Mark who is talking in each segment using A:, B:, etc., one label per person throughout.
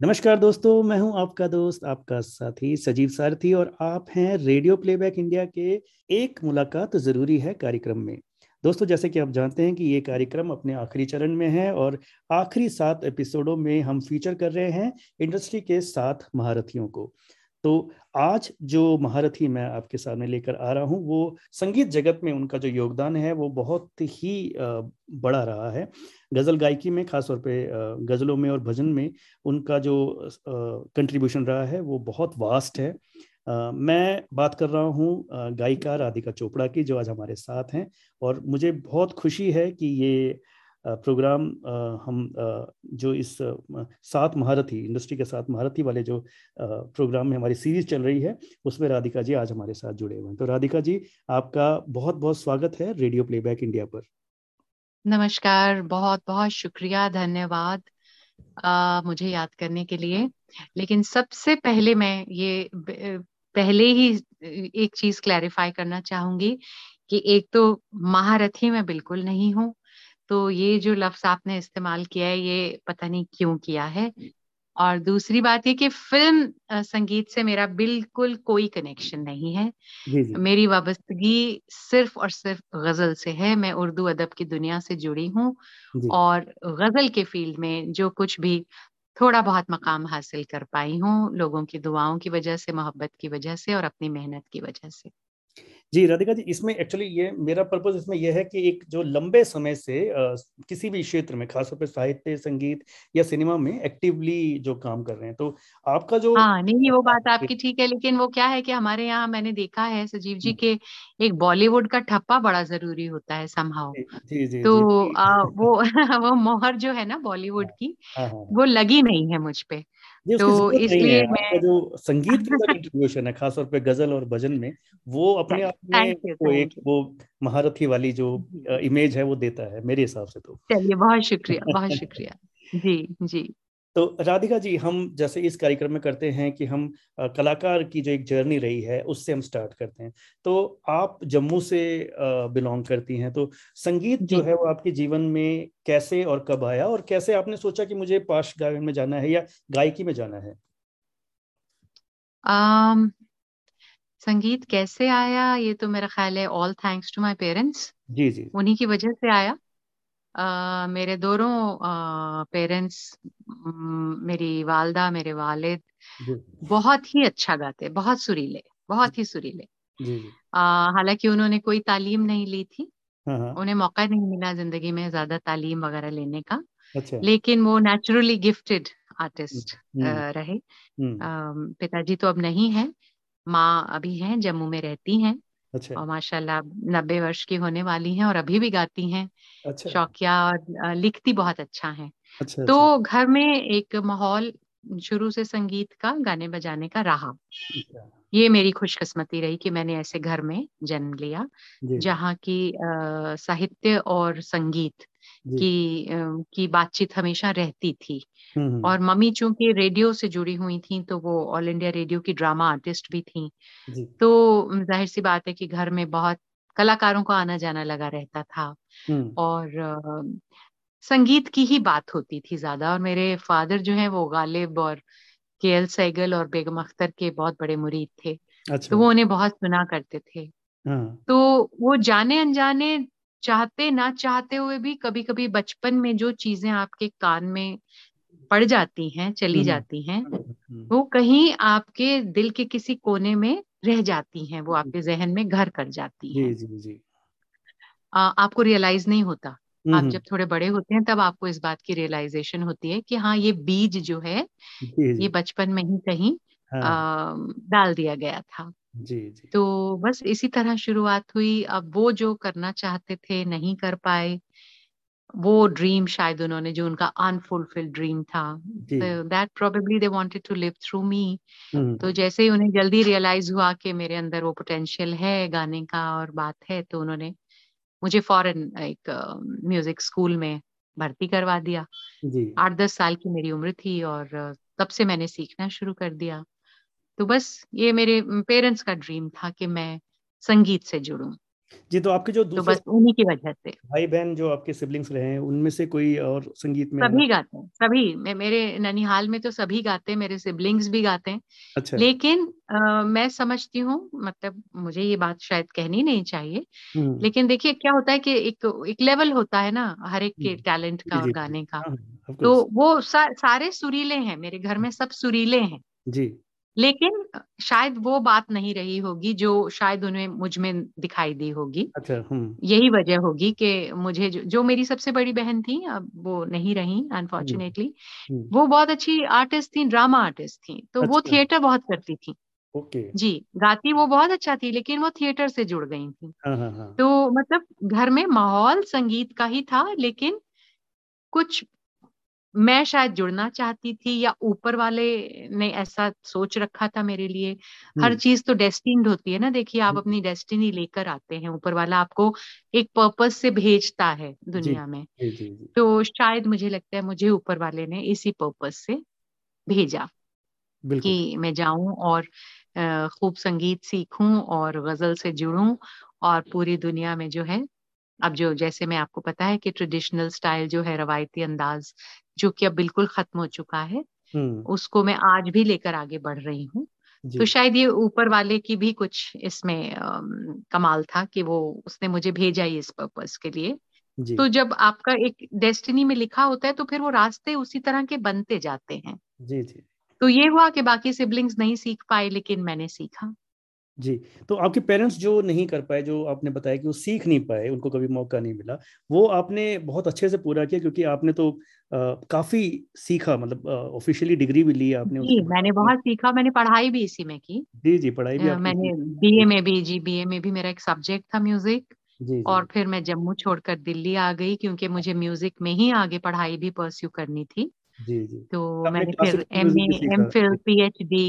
A: नमस्कार दोस्तों, मैं हूँ आपका दोस्त, आपका साथी सजीव सारथी और आप हैं रेडियो प्लेबैक इंडिया के एक मुलाकात ज़रूरी है कार्यक्रम में। दोस्तों, जैसे कि आप जानते हैं कि ये कार्यक्रम अपने आखिरी चरण में है और आखिरी सात एपिसोडों में हम फीचर कर रहे हैं इंडस्ट्री के सात महारथियों को। तो आज जो महारथी मैं आपके सामने लेकर आ रहा हूँ, वो संगीत जगत में उनका जो योगदान है, वो बहुत ही बड़ा रहा है। गज़ल गायकी में, खासतौर पे गज़लों में और भजन में उनका जो कंट्रीब्यूशन रहा है, वो बहुत वास्ट है। मैं बात कर रहा हूँ गायिका राधिका चोपड़ा की, जो आज हमारे साथ हैं और मुझे बहुत खुशी है कि ये प्रोग्राम हम जो इस सात महारथी इंडस्ट्री के साथ महारथी वाले जो प्रोग्राम में हमारी सीरीज़ चल रही है उसमें राधिका जी आज हमारे साथ जुड़े हुए हैं। तो राधिका जी आपका बहुत बहुत स्वागत है रेडियो प्लेबैक इंडिया पर।
B: नमस्कार बहुत बहुत शुक्रिया धन्यवाद आ, मुझे याद करने के लिए। लेकिन सबसे पहले मैं ये पहले ही एक चीज़ क्लैरिफाई करना चाहूँगी कि एक तो महारथी मैं बिल्कुल नहीं हूँ तो ये जो लफ्ज आपने इस्तेमाल किया है ये पता नहीं क्यों किया है। और दूसरी बात ये कि फ़िल्म संगीत से मेरा बिल्कुल कोई कनेक्शन नहीं है। जी जी। मेरी वाबस्तगी सिर्फ़ और सिर्फ़ गज़ल से है। मैं उर्दू अदब की दुनिया से जुड़ी हूँ और गज़ल के फ़ील्ड में जो कुछ भी थोड़ा बहुत मकाम हासिल कर पाई हूँ लोगों की दुआओं की वजह से मोहब्बत की वजह से और अपनी मेहनत की वजह से।
A: जी राधिका जी इसमें एक्चुअली ये मेरा पर्पज इसमें यह है कि एक जो लंबे समय से आ, किसी भी क्षेत्र में खासतौर पर साहित्य संगीत या सिनेमा में एक्टिवली जो काम कर रहे हैं तो आपका जो
B: हाँ नहीं वो बात आपकी ठीक है लेकिन वो क्या है कि हमारे यहाँ मैंने देखा है सजीव जी के एक बॉलीवुड का ठप्पा बड़ा ज़रूरी होता है समहाउ तो आ, वो वो मोहर जो है ना बॉलीवुड हाँ, की हाँ, हाँ, वो लगी नहीं है मुझ पे।
A: तो इसलिए मैं जो संगीत का कंट्रीब्यूशन है खासतौर पे गज़ल और भजन में वो अपने आप में वो एक वो महारथी वाली जो इमेज है वो देता है मेरे हिसाब से तो।
B: चलिए बहुत शुक्रिया बहुत शुक्रिया। जी जी।
A: तो राधिका जी हम जैसे इस कार्यक्रम में करते हैं कि हम कलाकार की जो एक जर्नी रही है उससे हम स्टार्ट करते हैं। तो आप जम्मू से बिलोंग करती हैं तो संगीत जो है वो आपके जीवन में कैसे और कब आया? और कैसे आपने सोचा कि मुझे पाश गायन में जाना है या गायकी में जाना है?
B: um, संगीत कैसे आया? ये तो मेरा ख्याल है all thanks to my parents जी जी। उन्हीं की वजह से आया। Uh, मेरे दोनों पेरेंट्स मेरी वालदा मेरे वालिद बहुत ही अच्छा गाते बहुत सुरीले बहुत ही सुरीले हालाँकि उन्होंने कोई तालीम नहीं ली थी हाँ, हाँ। उन्हें मौका नहीं मिला ज़िंदगी में ज़्यादा तालीम वगैरह लेने का अच्छा। लेकिन वो नेचुरली गिफ्टेड आर्टिस्ट रहे हम्म। पिताजी तो अब नहीं है माँ अभी हैं जम्मू में रहती हैं अच्छा। और माशाल्लाह नब्बे वर्ष की होने वाली हैं और अभी भी गाती हैं। अच्छा। शौकिया और लिखती बहुत अच्छा है। अच्छा तो अच्छा। घर में एक माहौल शुरू से संगीत का गाने बजाने का रहा। ये मेरी खुशकस्मती रही कि मैंने ऐसे घर में जन्म लिया जहाँ की साहित्य और संगीत की की बातचीत हमेशा रहती थी। और मम्मी चूँकि रेडियो से जुड़ी हुई थी तो वो ऑल इंडिया रेडियो की ड्रामा आर्टिस्ट भी थी तो ज़ाहिर सी बात है कि घर में बहुत कलाकारों को आना जाना लगा रहता था। और संगीत की ही बात होती थी ज़्यादा। और मेरे फादर जो है वो गालिब और के एल सैगल और बेगम अख्तर के बहुत बड़े मुरीद थे। अच्छा। तो वो उन्हें बहुत सुना करते थे। हाँ। तो वो जाने अनजाने चाहते ना चाहते हुए भी कभी कभी बचपन में जो चीज़ें आपके कान में पड़ जाती हैं चली हम्म, जाती हैं हम्म। वो कहीं आपके दिल के किसी कोने में रह जाती हैं वो आपके जहन में घर कर जाती हैं जी, जी, जी. आ, आपको रियलाइज़ नहीं होता आप हम्म, जब थोड़े बड़े होते हैं तब आपको इस बात की रियलाइजेशन होती है कि हाँ ये बीज जो है ये बचपन में ही कहीं हाँ. आ, डाल दिया गया था जी जी। तो बस इसी तरह शुरुआत हुई। अब वो जो करना चाहते थे नहीं कर पाए वो ड्रीम शायद उन्होंने जो उनका अनफुलफिल्ड ड्रीम था that probably they wanted to live through me तो जैसे ही उन्हें जल्दी रियलाइज़ हुआ कि मेरे अंदर वो पोटेंशियल है गाने का और बात है तो उन्होंने मुझे फॉरन एक म्यूज़िक uh, स्कूल में भर्ती करवा दिया। आठ दस साल की मेरी उम्र थी और तब से मैंने सीखना शुरू कर दिया। तो बस ये मेरे पेरेंट्स का ड्रीम था कि मैं संगीत से जुड़ूं।
A: जी तो आपके जो
B: तो बस उन्हीं की वजह से।
A: भाई बहन जो आपके सिबलिंग्स रहे हैं उनमें से कोई और संगीत में
B: सभी गाते हैं सभी मैं मेरे ननिहाल में तो सभी गाते हैं मेरे सिबलिंग्स भी गाते हैं।
A: अच्छा।
B: लेकिन आ, मैं समझती हूँ मतलब मुझे ये बात शायद कहनी नहीं चाहिए हम्म। लेकिन देखिए क्या होता है कि एक एक लेवल होता है ना हर एक के टैलेंट हम्म। का और गाने का। हाँ, हाँ, तो वो सारे सुरीले हैं मेरे घर में सब सुरीले हैं।
A: जी।
B: लेकिन शायद वो बात नहीं रही होगी जो शायद उन्हें मुझमें दिखाई दी होगी
A: अच्छा हम्म।
B: यही वजह होगी कि मुझे जो, जो मेरी सबसे बड़ी बहन थी अब वो नहीं रही अनफॉर्चुनेटली हम्म। वो बहुत अच्छी आर्टिस्ट थी ड्रामा आर्टिस्ट थी तो अच्छा। वो थिएटर बहुत करती थी
A: ओके
B: जी गाती वो बहुत अच्छा थी लेकिन वो थिएटर से जुड़ गई थी
A: हाँ, हाँ, हाँ।
B: तो मतलब घर में माहौल संगीत का ही था लेकिन कुछ मैं शायद जुड़ना चाहती थी या ऊपर वाले ने ऐसा सोच रखा था मेरे लिए। हर चीज़ तो डेस्टिन्ड होती है ना देखिए आप अपनी डेस्टिनी लेकर आते हैं ऊपर वाला आपको एक पर्पस से भेजता है दुनिया में।
A: जी, जी, जी.
B: तो शायद मुझे लगता है मुझे ऊपर वाले ने इसी पर्पस से भेजा कि मैं जाऊँ और खूब संगीत सीखूं और गज़ल से जुड़ूं और पूरी दुनिया में जो है अब जो जैसे मैं आपको पता है कि ट्रेडिशनल स्टाइल जो है रवायती अंदाज जो कि अब बिल्कुल खत्म हो चुका है
A: हम्म।
B: उसको मैं आज भी लेकर आगे बढ़ रही हूँ। तो शायद ये ऊपर वाले की भी कुछ इसमें आ, कमाल था कि वो उसने मुझे भेजा ही इस पर्पस के लिए। तो जब आपका एक डेस्टिनी में लिखा होता है तो फिर वो रास्ते उसी तरह के बनते जाते हैं।
A: जी जी।
B: तो ये हुआ कि बाकी सिबलिंग्स नहीं सीख पाए लेकिन मैंने सीखा।
A: जी तो आपके पेरेंट्स जो नहीं कर पाए जो आपने बताया कि वो सीख नहीं पाए उनको कभी मौका नहीं मिला वो आपने बहुत अच्छे से पूरा किया क्योंकि आपने तो आ, काफ़ी सीखा मतलब ऑफिशियली डिग्री भी ली आपने
B: जी मैंने बहुत सीखा मैंने पढ़ाई भी इसी में की।
A: जी जी पढ़ाई भी
B: मैंने बीए में भी जी बीए में भी मेरा एक सब्जेक्ट था म्यूज़िक जी, और फिर मैं जम्मू छोड़कर दिल्ली आ गई क्योंकि मुझे म्यूज़िक में ही आगे पढ़ाई भी परस्यू करनी थी।
A: जी जी।
B: तो मैंने फिर M A M Phil P H D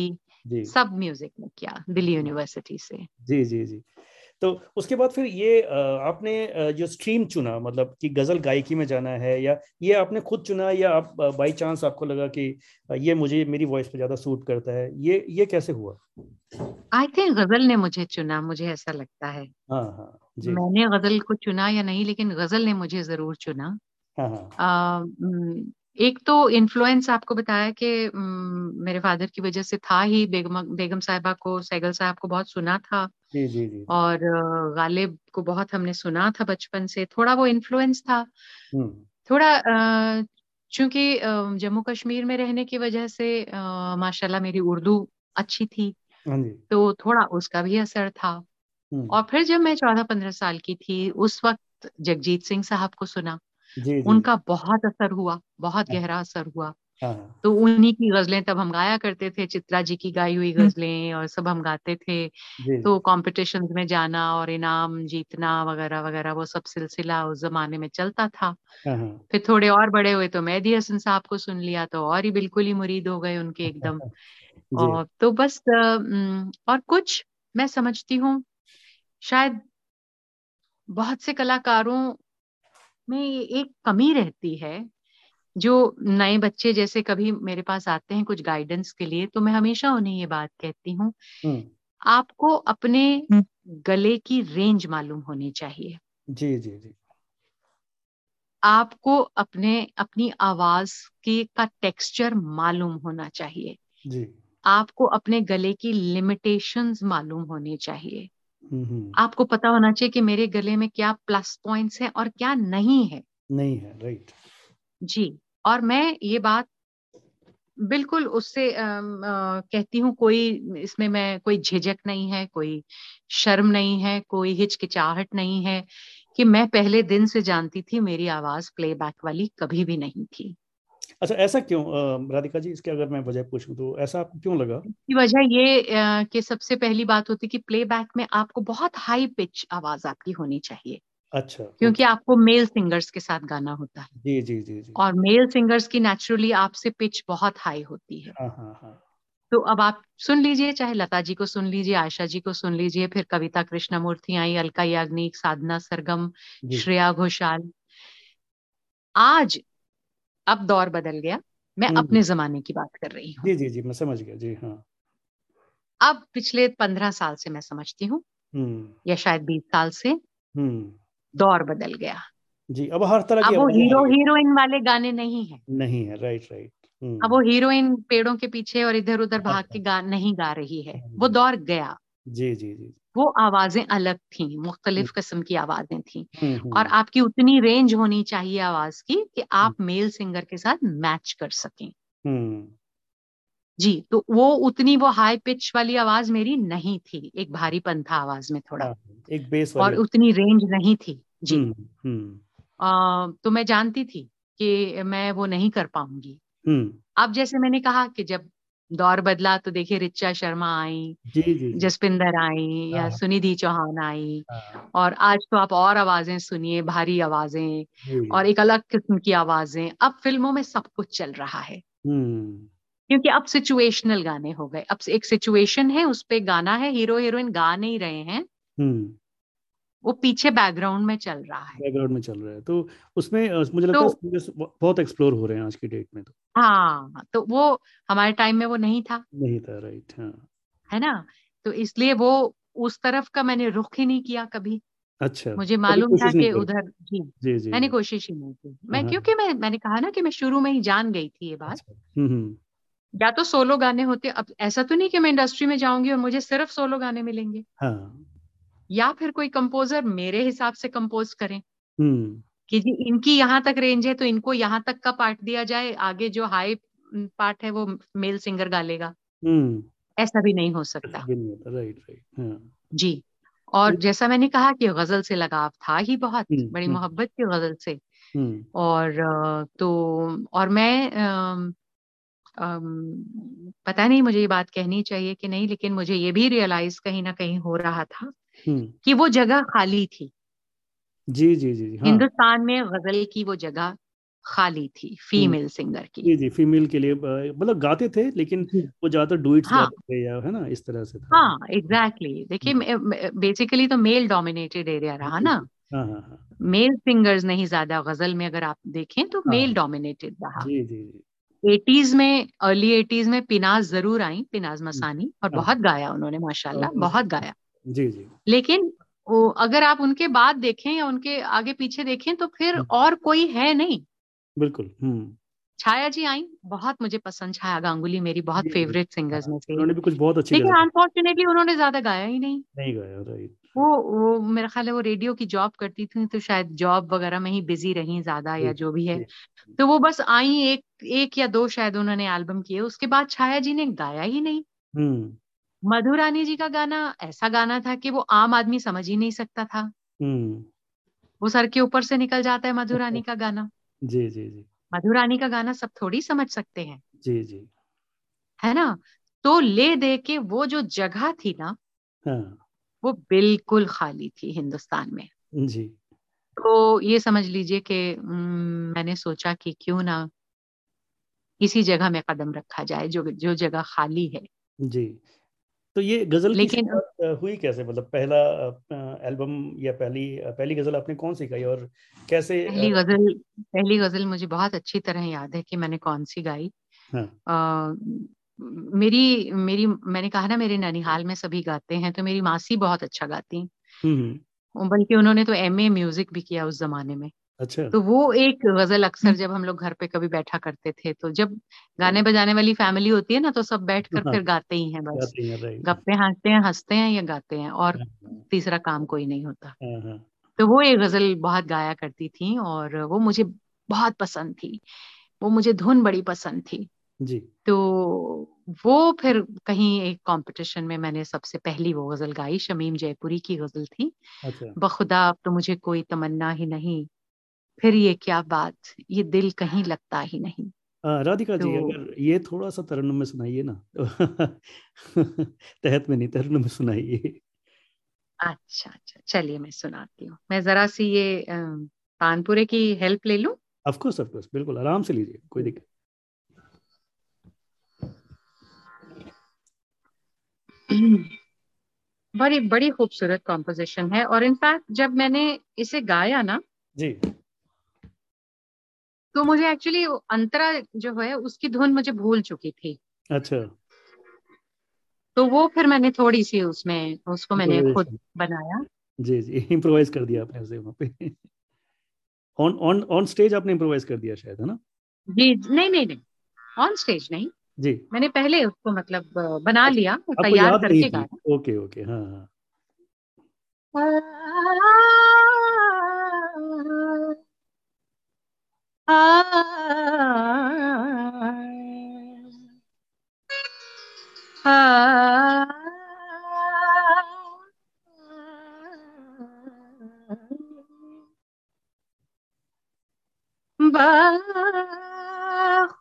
B: सब म्यूज़िक में किया दिल्ली यूनिवर्सिटी से।
A: जी जी जी। तो उसके बाद फिर ये आपने जो स्ट्रीम चुना मतलब कि गज़ल गायकी में जाना है या ये आपने खुद चुना या आप बाई चांस आपको लगा कि ये मुझे मेरी वॉइस पे ज़्यादा सूट करता है? ये ये कैसे हुआ?
B: आई थिंक गज़ल ने मुझे चुना मुझे ऐसा लगता है।
A: हाँ हाँ जी।
B: मैंने गज़ल को चुना या नहीं लेकिन गज़ल ने मुझे ज़रूर चुना।
A: हाँ हाँ।
B: एक तो इन्फ्लुएंस आपको बताया कि मेरे फादर की वजह से था ही बेगम बेगम साहिबा को सैगल साहब को बहुत सुना था।
A: जी जी जी।
B: और गालिब को बहुत हमने सुना था बचपन से थोड़ा वो इन्फ्लुएंस था। थोड़ा चूँकि जम्मू कश्मीर में रहने की वजह से माशाल्लाह मेरी उर्दू अच्छी थी
A: हाँ
B: तो थोड़ा उसका भी असर था। और फिर जब मैं चौदह पंद्रह साल की थी उस वक्त जगजीत सिंह साहब को सुना।
A: जी, जी.
B: उनका बहुत असर हुआ बहुत हाँ। गहरा असर हुआ
A: हाँ, हाँ।
B: तो उन्हीं की गजलें तब हम गाया करते थे चित्रा जी की गाई हुई हम्म। गजलें और सब हम गाते थे तो कॉम्पिटिशन में जाना और इनाम जीतना वगैरह वगैरह वो सब सिलसिला उस जमाने में चलता था फिर थोड़े और बड़े हुए तो मेहदी हसन साहब को सुन लिया तो और ही बिल्कुल ही मुरीद हो गए उनके एकदम और तो बस और कुछ मैं समझती हूँ शायद बहुत से कलाकारों में एक कमी रहती है जो नए बच्चे जैसे कभी मेरे पास आते हैं कुछ गाइडेंस के लिए तो मैं हमेशा उन्हें ये बात कहती हूँ
A: हम्म।
B: आपको अपने गले की रेंज मालूम होनी चाहिए।
A: जी जी जी।
B: आपको अपने अपनी आवाज़ के का टेक्सचर मालूम होना चाहिए।
A: जी।
B: आपको अपने गले की लिमिटेशंस मालूम होनी चाहिए।
A: हम्म।
B: आपको पता होना चाहिए कि मेरे गले में क्या प्लस पॉइंट्स हैं और क्या नहीं है।
A: नहीं है राइट
B: जी और मैं ये बात बिल्कुल उससे आ, आ, कहती हूँ कोई इसमें मैं कोई झिझक नहीं है कोई शर्म नहीं है कोई हिचकिचाहट नहीं है कि मैं पहले दिन से जानती थी मेरी आवाज़ प्लेबैक वाली कभी भी नहीं थी।
A: अच्छा ऐसा क्यों? राधिका जी इसके अगर मैं वजह पूछूँ तो ऐसा आपको क्यों लगा?
B: की वजह ये कि सबसे पहली बात होती कि प्लेबैक में आपको बहुत हाई पिच आवाज़ आपकी होनी चाहिए।
A: अच्छा
B: क्योंकि आपको मेल सिंगर्स के साथ गाना होता है।
A: जी जी जी, जी.
B: और मेल सिंगर्स की नेचुरली आपसे पिच बहुत हाई होती है।
A: हाँ हाँ हाँ।
B: तो अब आप सुन लीजिए चाहे लता जी को सुन लीजिए आशा जी को सुन लीजिए फिर कविता कृष्णमूर्ति आई अलका याग्निक साधना सरगम श्रेया घोषाल। आज अब दौर बदल गया। मैं हम्म, अपने हम्म। जमाने की बात कर रही हूँ।
A: जी जी जी मैं समझ गया। जी हाँ।
B: अब पिछले पंद्रह साल से मैं समझती हूँ
A: हम्म।
B: या शायद बीस साल से दौर बदल गया।
A: जी अब हर तरह
B: अब वो हीरो हीरोइन वाले गाने नहीं है।
A: नहीं है राइट राइट
B: अब वो हीरोइन पेड़ों के पीछे और इधर उधर भाग के गा नहीं गा रही है। वो दौर गया।
A: जी जी जी
B: वो आवाज़ें अलग थी मुख्तलिफ़ किस्म की आवाज़ें थी। और आपकी उतनी रेंज होनी चाहिए आवाज़ की कि आप मेल सिंगर के साथ मैच कर सकें। जी तो वो उतनी वो हाई पिच वाली आवाज़ मेरी नहीं थी एक भारीपन था आवाज़ में थोड़ा।
A: एक बेस
B: और उतनी रेंज नहीं थी जी। आ, तो मैं जानती थी कि मैं वो नहीं कर पाऊँगी। अब जैसे मैंने कहा कि जब दौर बदला तो देखिए रिचा शर्मा आई जसपिंदर आई या हाँ। सुनिधि चौहान आई हाँ। और आज तो आप और आवाज़ें सुनिए भारी आवाज़ें और एक अलग किस्म की आवाज़ें अब फ़िल्मों में सब कुछ चल रहा है हम्म। क्योंकि अब सिचुएशनल गाने हो गए अब एक सिचुएशन है उस पर गाना है हीरो हीरोइन गा नहीं रहे हैं हम्म। वो पीछे बैकग्राउंड में चल रहा है।
A: बैकग्राउंड में चल रहा है। तो उसमें मुझे लगता तो, है बहुत एक्सप्लोर हो रहे हैं आज की डेट में तो।
B: हाँ तो वो हमारे टाइम में वो नहीं था।
A: नहीं था राइट हाँ।
B: है ना? तो इसलिए वो उस तरफ़ का मैंने रुख ही नहीं किया कभी।
A: अच्छा
B: मुझे मालूम था कि उधर जी, जी, जी मैंने कोशिश ही नहीं की। मैं हाँ। क्योंकि मैं मैंने कहा ना कि मैं शुरू में ही जान गई थी ये बात। अच्छा, हम्म, हम्म। या तो सोलो गाने होते अब ऐसा तो नहीं कि मैं इंडस्ट्री में जाऊँगी और मुझे सिर्फ़ सोलो गाने मिलेंगे। हाँ। या फिर कोई कंपोजर मेरे हिसाब से कंपोज करें हम्म। कि जी इनकी यहाँ तक रेंज है तो इनको यहाँ तक का पार्ट दिया जाए आगे जो हाई पार्ट है वो मेल सिंगर गालेगा हम्म। ऐसा भी नहीं हो सकता
A: राइट राइट हाँ।
B: जी और जैसा मैंने कहा कि गज़ल से लगाव था ही बहुत हम्म, बड़ी मोहब्बत की गज़ल से और तो और मैं आ, आ, पता नहीं मुझे ये बात कहनी चाहिए कि नहीं लेकिन मुझे ये भी रियलाइज़ कहीं ना कहीं हो रहा था हम्म। कि वो जगह खाली थी।
A: जी जी जी हाँ।
B: हिंदुस्तान में गज़ल की वो जगह खाली थी फीमेल सिंगर की।
A: जी जी फीमेल के लिए मतलब गाते थे लेकिन वो ज़्यादा डुइट्स हाँ, गाते थे या है ना इस तरह से
B: था। हाँ एग्जैक्टली exactly. देखिए बेसिकली तो मेल डोमिनेटेड एरिया रहा ना। हाँ हाँ हाँ। मेल सिंगर्स नहीं ज़्यादा गज़ल में अगर आप देखें तो हाँ, मेल डोमिनेटेड रहा। जी जी जी। एटीज में अर्ली एटीज में पिनाज ज़रूर आई पिनाज मसानी और हाँ, बहुत गाया उन्होंने माशाल्लाह बहुत गाया।
A: जी जी।
B: लेकिन वो अगर आप उनके बाद देखें या उनके आगे पीछे देखें तो फिर हम्म। और कोई है नहीं।
A: बिल्कुल हम्म।
B: छाया जी आई बहुत मुझे पसंद छाया गांगुली मेरी बहुत फेवरेट सिंगर्स में से।
A: उन्होंने भी कुछ बहुत अच्छी
B: लेकिन अनफॉर्चुनेटली उन्होंने ज़्यादा गाया ही नहीं।
A: नहीं गाया राइट
B: वो वो मेरा ख्याल है वो रेडियो की जॉब करती थी तो शायद जॉब वगैरह में ही बिज़ी रही ज़्यादा या जो भी है। तो वो बस आई एक एक या दो शायद उन्होंने एल्बम किए उसके बाद छाया जी ने गाया ही नहीं। हम्म। मधुरानी जी का गाना ऐसा गाना था कि वो आम आदमी समझ ही नहीं सकता था। हम्म। वो सर के ऊपर से निकल जाता है मधुरानी का गाना।
A: जी जी जी।
B: मधुरानी का गाना सब थोड़ी समझ सकते हैं।
A: जी जी।
B: है ना? तो ले दे के वो जो जगह थी ना
A: हाँ।
B: वो बिल्कुल खाली थी हिंदुस्तान में।
A: जी।
B: तो ये समझ लीजिए कि मैंने सोचा कि क्यों ना इसी जगह में कदम रखा जाए जो जो जगह खाली है।
A: जी। तो ये गज़ल लेकिन हुई कैसे? मतलब पहला एल्बम या पहली पहली गज़ल आपने कौन सी गाई और कैसे
B: पहली गज़ल पहली गज़ल मुझे बहुत अच्छी तरह याद है कि मैंने कौन सी गाई।
A: हाँ.
B: आ, मेरी मेरी मैंने कहा ना मेरे ननिहाल में सभी गाते हैं तो मेरी मासी बहुत अच्छा गाती बल्कि उन्होंने तो एम ए म्यूज़िक भी किया उस जमाने में।
A: अच्छा।
B: तो वो एक गज़ल अक्सर जब हम लोग घर पे कभी बैठा करते थे तो जब गाने बजाने वाली फैमिली होती है ना तो सब बैठ कर हाँ। फिर गाते ही हैं बस। गप्पे हाँसते हैं हँसते हैं या गाते हैं और हाँ। तीसरा काम कोई नहीं होता।
A: हाँ,
B: तो वो एक गज़ल बहुत गाया करती थी और वो मुझे बहुत पसंद थी। वो मुझे धुन बड़ी पसंद थी।
A: जी।
B: तो वो फिर कहीं एक कंपटीशन में मैंने सबसे पहली वो गज़ल गाई शमीम जयपुरी की गज़ल थी।
A: अच्छा।
B: बखुदा अब तो मुझे कोई तमन्ना ही नहीं। फिर ये क्या बात ये दिल कहीं लगता ही नहीं।
A: राधिका तो, जी अगर ये थोड़ा सा तरन्नुम में सुनाइए ना तहत में नहीं तरन्नुम में सुनाइए।
B: अच्छा अच्छा चलिए मैं सुनाती हूँ। मैं जरा सी ये पानपुरे की हेल्प ले लूँ?
A: ऑफ़ कोर्स ऑफ़ कोर्स बिल्कुल आराम से लीजिए कोई दिक्कत
B: बड़ी बड़ी खूबसूरत कॉम्पोजिशन है और इनफैक्ट जब मैंने इसे गाया ना
A: जी।
B: तो मुझे एक्चुअली अंतरा जो है उसकी धुन मुझे भूल चुकी थी।
A: अच्छा।
B: तो वो फिर मैंने थोड़ी सी उसमें उसको मैंने खुद बनाया।
A: जी जी इम्प्रोवाइज कर दिया आपने उसे वहाँ पे। ऑन ऑन ऑन स्टेज आपने इम्प्रोवाइज कर दिया शायद है ना?
B: जी नहीं नहीं नहीं ऑन स्टेज नहीं।
A: जी।
B: मैंने पहले उसको मतलब बना अच्छा, लिया तैयार करके गाया।
A: ओके ओके हाँ हाँ।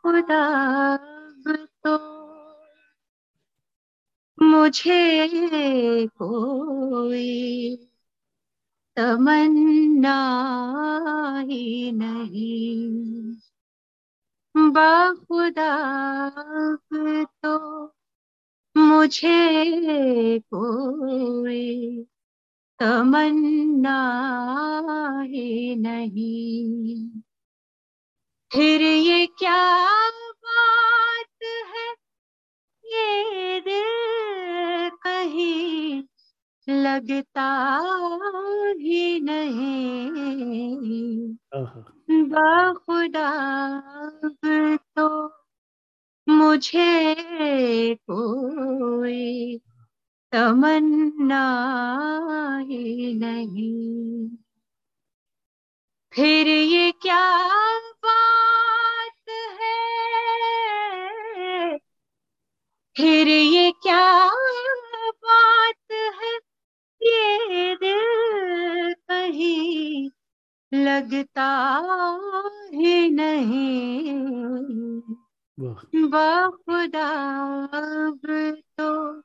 B: खुदा तो मुझे कोई तमन्ना ही नहीं। बाखुदा तो मुझे कोई तमन्ना ही नहीं। फिर ये क्या बात है? ये दिल कहीं लगता ही नहीं बाखुदा तो मुझे कोई तमन्ना ही नहीं। फिर ये क्या बात है? फिर ये क्या बात है ये दिल कहीं लगता ही नहीं। बखुदा तो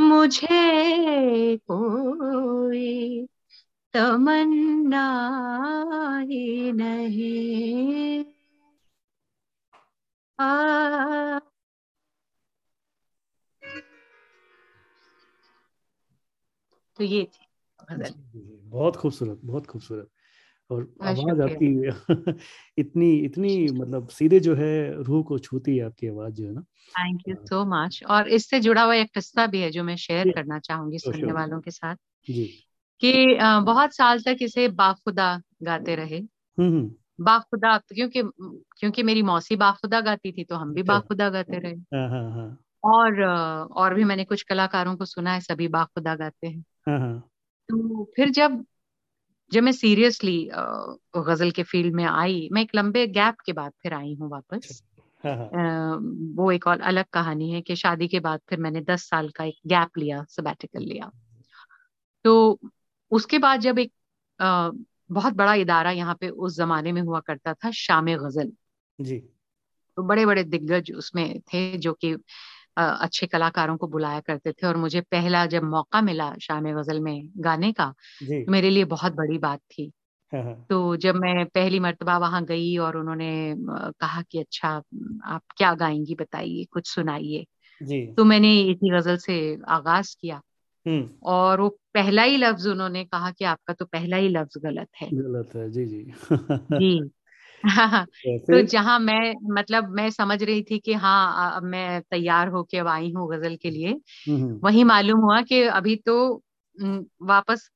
B: मुझे कोई तमन्ना ही नहीं। आ तो ये थी।
A: बहुत खूबसूरत बहुत खूबसूरत। और आवाज़ आपकी इतनी इतनी मतलब सीधे जो है रूह को छूती है आपकी आवाज़ जो है ना।
B: थैंक यू सो मच और इससे जुड़ा हुआ एक किस्सा भी है जो मैं शेयर करना चाहूँगी सुनने वालों के साथ। जी। कि बहुत साल तक इसे बाखुदा गाते रहे। हम्म, हम्म। बाखुदा क्योंकि क्योंकि मेरी मौसी बाखुदा गाती थी तो हम भी अच्छा। बाखुदा गाते रहे। हाँ, हाँ, हाँ। और और भी मैंने कुछ कलाकारों को सुना है सभी बाखुदा गाते हैं। तो फिर जब जब मैं सीरियसली गज़ल के फ़ील्ड में आई मैं एक लंबे गैप के बाद फिर आई हूँ वापस। अच्छा। हाँ, हाँ। वो एक और अलग कहानी है कि शादी के बाद फिर मैंने दस साल का एक गैप लिया सबैटिकल लिया। तो उसके बाद जब एक आ, बहुत बड़ा इदारा यहाँ पे उस जमाने में हुआ करता था शाम गज़ल। जी। तो बड़े बड़े दिग्गज उसमें थे जो कि अच्छे कलाकारों को बुलाया करते थे और मुझे पहला जब मौका मिला शाम गज़ल में गाने का तो मेरे लिए बहुत बड़ी बात थी। हाँ, हाँ। तो जब मैं पहली मर्तबा वहाँ गई और उन्होंने कहा कि अच्छा आप क्या गाएँगी बताइए कुछ सुनाइए? तो मैंने इसी गज़ल से आगाज़ किया। और वो पहला ही लफ्ज उन्होंने कहा कि आपका तो पहला ही लफ्ज गलत है।
A: गलत है जी जी।
B: जी। तो जहाँ मैं मतलब मैं समझ रही थी कि हाँ अब मैं तैयार होके अब आई हूँ गज़ल के लिए वही मालूम हुआ कि अभी तो वापस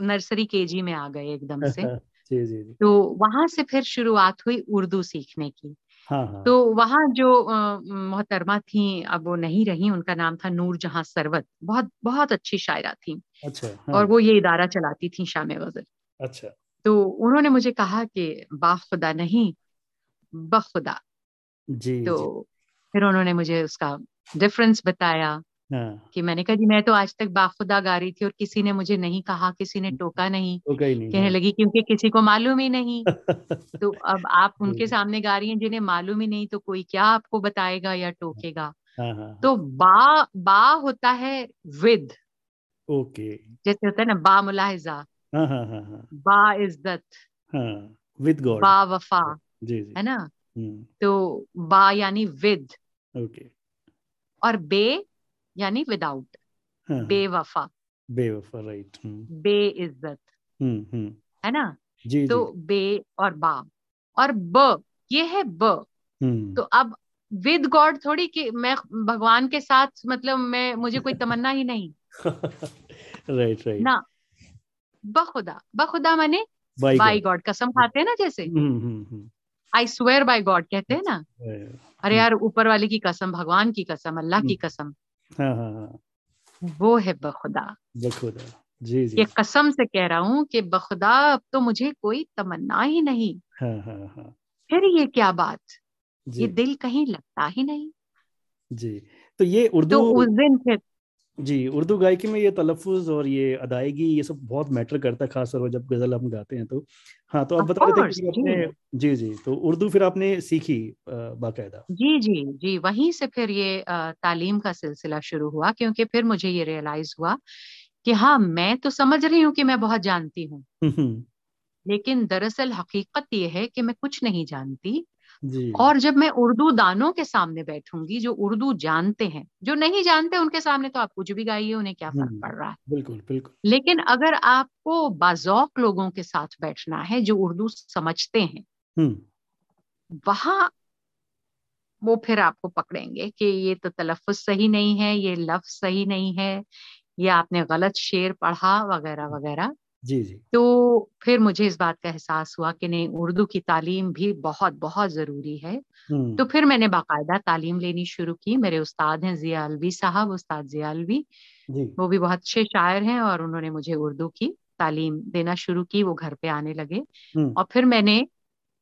B: नर्सरी केजी में आ गए एकदम से। जी जी तो वहाँ से फिर शुरुआत हुई उर्दू सीखने की। हाँ, हाँ. तो वहाँ जो मोहतरमा थी अब वो नहीं रही उनका नाम था नूर जहाँ सरवत। बहुत बहुत अच्छी शायरा थी अच्छा हाँ. और वो ये इदारा चलाती थी शाम गज़ल। अच्छा। तो उन्होंने मुझे कहा कि बाखुदा नहीं बखुदा जी तो जी. फिर उन्होंने मुझे उसका डिफरेंस बताया हाँ. कि मैंने कहा जी मैं तो आज तक बाखुदा गा रही थी और किसी ने मुझे नहीं कहा किसी ने टोका नहीं, नहीं कहने हाँ। लगी क्योंकि किसी को मालूम ही नहीं तो अब आप उनके सामने गा रही हैं जिन्हें मालूम ही नहीं तो कोई क्या आपको बताएगा या टोकेगा हाँ, हाँ, तो बा बा होता है विद ओके जैसे होता है ना बा मुलाहिजा. बा इज़्ज़त। हाँ,
A: विद गॉड।
B: बा वफा जी, जी. है ना? हम्म। तो बा यानी विद। ओके। और बे यानी विदाउट हाँ, हाँ, बेवफा।
A: बेवफा राइट।
B: हम्म। बे इज़्ज़त हम्म, है ना? जी, तो जी. बे और बा। और ब ये है ब। तो अब विद गॉड थोड़ी कि मैं भगवान के साथ मतलब मैं मुझे कोई तमन्ना ही नहीं।
A: Right right.
B: ना? बखुदा बखुदा माने बाई गॉड कसम खाते हैं ना जैसे? आई स्वेयर बाय गॉड कहते हैं ना? अरे यार ऊपर वाले की कसम भगवान की कसम अल्लाह की कसम। हाँ, हाँ, हाँ। वो है बखुदा।
A: बखुदा जी जी।
B: ये कसम से कह रहा हूँ कि बखुदा अब तो मुझे कोई तमन्ना ही नहीं।
A: हाँ हाँ हाँ।
B: फिर ये क्या बात? ये दिल कहीं लगता ही नहीं।
A: जी। तो ये उर्दू
B: तो उस दिन फिर
A: जी उर्दू गायकी में ये तलफ़ुज़ और ये अदायगी ये सब बहुत मैटर करता है खास तौर पर जब गज़ल हम गाते हैं तो। हाँ तो आप बता रहे थे कि आपने जी। जी तो उर्दू फिर आपने सीखी बाकायदा।
B: जी जी जी वहीं से फिर ये तालीम का सिलसिला शुरू हुआ क्योंकि फिर मुझे ये रियलाइज़ हुआ कि हाँ मैं तो समझ रही हूँ कि मैं बहुत जानती हूँ। लेकिन दरअसल हकीकत ये है कि मैं कुछ नहीं जानती और जब मैं उर्दू दानों के सामने बैठूँगी जो उर्दू जानते हैं जो नहीं जानते उनके सामने तो आप कुछ भी गाइए उन्हें क्या फ़र्क पड़ रहा है?
A: बिल्कुल बिल्कुल।
B: लेकिन अगर आपको बाजौक लोगों के साथ बैठना है जो उर्दू समझते हैं वहाँ वो फिर आपको पकड़ेंगे कि ये तो तलफ़ सही नहीं है ये लफ्ज सही नहीं है ये आपने गलत शेर पढ़ा वगैरह वगैरह।
A: जी जी।
B: तो फिर मुझे इस बात का एहसास हुआ कि नहीं उर्दू की तालीम भी बहुत बहुत ज़रूरी है। तो फिर मैंने बाकायदा तालीम लेनी शुरू की। मेरे उस्ताद हैं जिया अलवी साहब उस्ताद जिया अलवी। वो भी बहुत अच्छे शायर हैं और उन्होंने मुझे उर्दू की तालीम देना शुरू की वो घर पे आने लगे। और फिर मैंने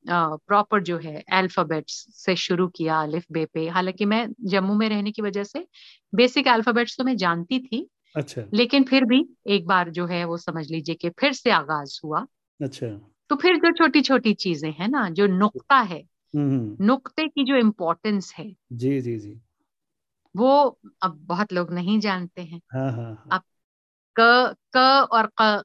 B: प्रॉपर जो है अल्फाबेट्स से शुरू किया अलिफ बे पे। हालाँकि मैं जम्मू में रहने की वजह से बेसिक अल्फाबेट्स तो मैं जानती थी
A: अच्छा
B: लेकिन फिर भी एक बार जो है वो समझ लीजिए कि फिर से आगाज़ हुआ
A: अच्छा
B: तो फिर जो छोटी छोटी चीज़ें हैं ना जो नुक्ता है
A: हम्म, हम्म।
B: नुक्ते की जो इम्पोर्टेंस है
A: जी जी जी
B: वो अब बहुत लोग नहीं जानते हैं
A: हाँ, हाँ, हाँ. अब
B: क क और क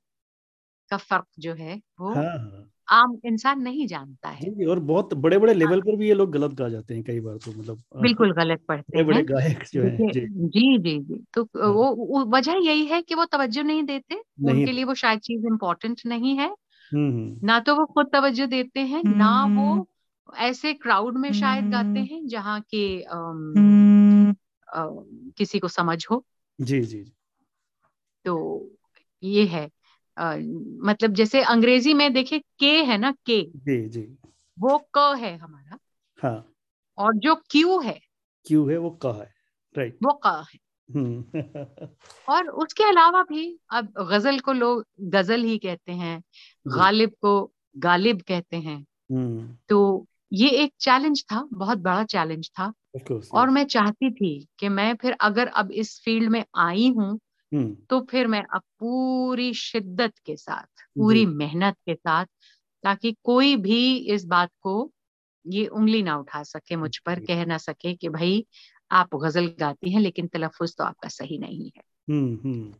B: का फ़र्क जो है वो
A: हाँ, हाँ.
B: आम इंसान नहीं जानता है।
A: जी और बहुत बड़े बड़े लेवल पर भी ये लोग गलत गा जाते हैं कई बार तो मतलब
B: बिल्कुल गलत पढ़ते
A: हैं। बड़े गायक जो हैं
B: जी। जी जी जी तो हाँ। वो वजह यही है कि वो तवज्जो नहीं देते नहीं। उनके लिए वो शायद चीज़ इम्पोर्टेंट नहीं है। ना तो वो खुद तवज्जो देते हैं ना वो ऐसे क्राउड में शायद गाते हैं। जहाँ के किसी को समझ हो।
A: जी जी।
B: तो ये है। मतलब जैसे अंग्रेज़ी में देखे के है ना के।
A: जी जी।
B: वो क है हमारा।
A: हाँ।
B: और जो क्यू है।
A: क्यू है वो क है राइट।
B: वो क है। हम्म। और उसके अलावा भी अब गज़ल को लोग गज़ल ही कहते हैं गालिब को गालिब कहते हैं।
A: हम्म।
B: तो ये एक चैलेंज था बहुत बड़ा चैलेंज था। और मैं चाहती थी कि मैं फिर अगर अब इस फ़ील्ड में आई हूँ। तो फिर मैं अब पूरी शिद्दत के साथ पूरी मेहनत के साथ ताकि कोई भी इस बात को ये उंगली ना उठा सके मुझ पर कह ना सके कि भाई आप गज़ल गाती हैं लेकिन तलफुज तो आपका सही नहीं है।
A: हम्म हम्म।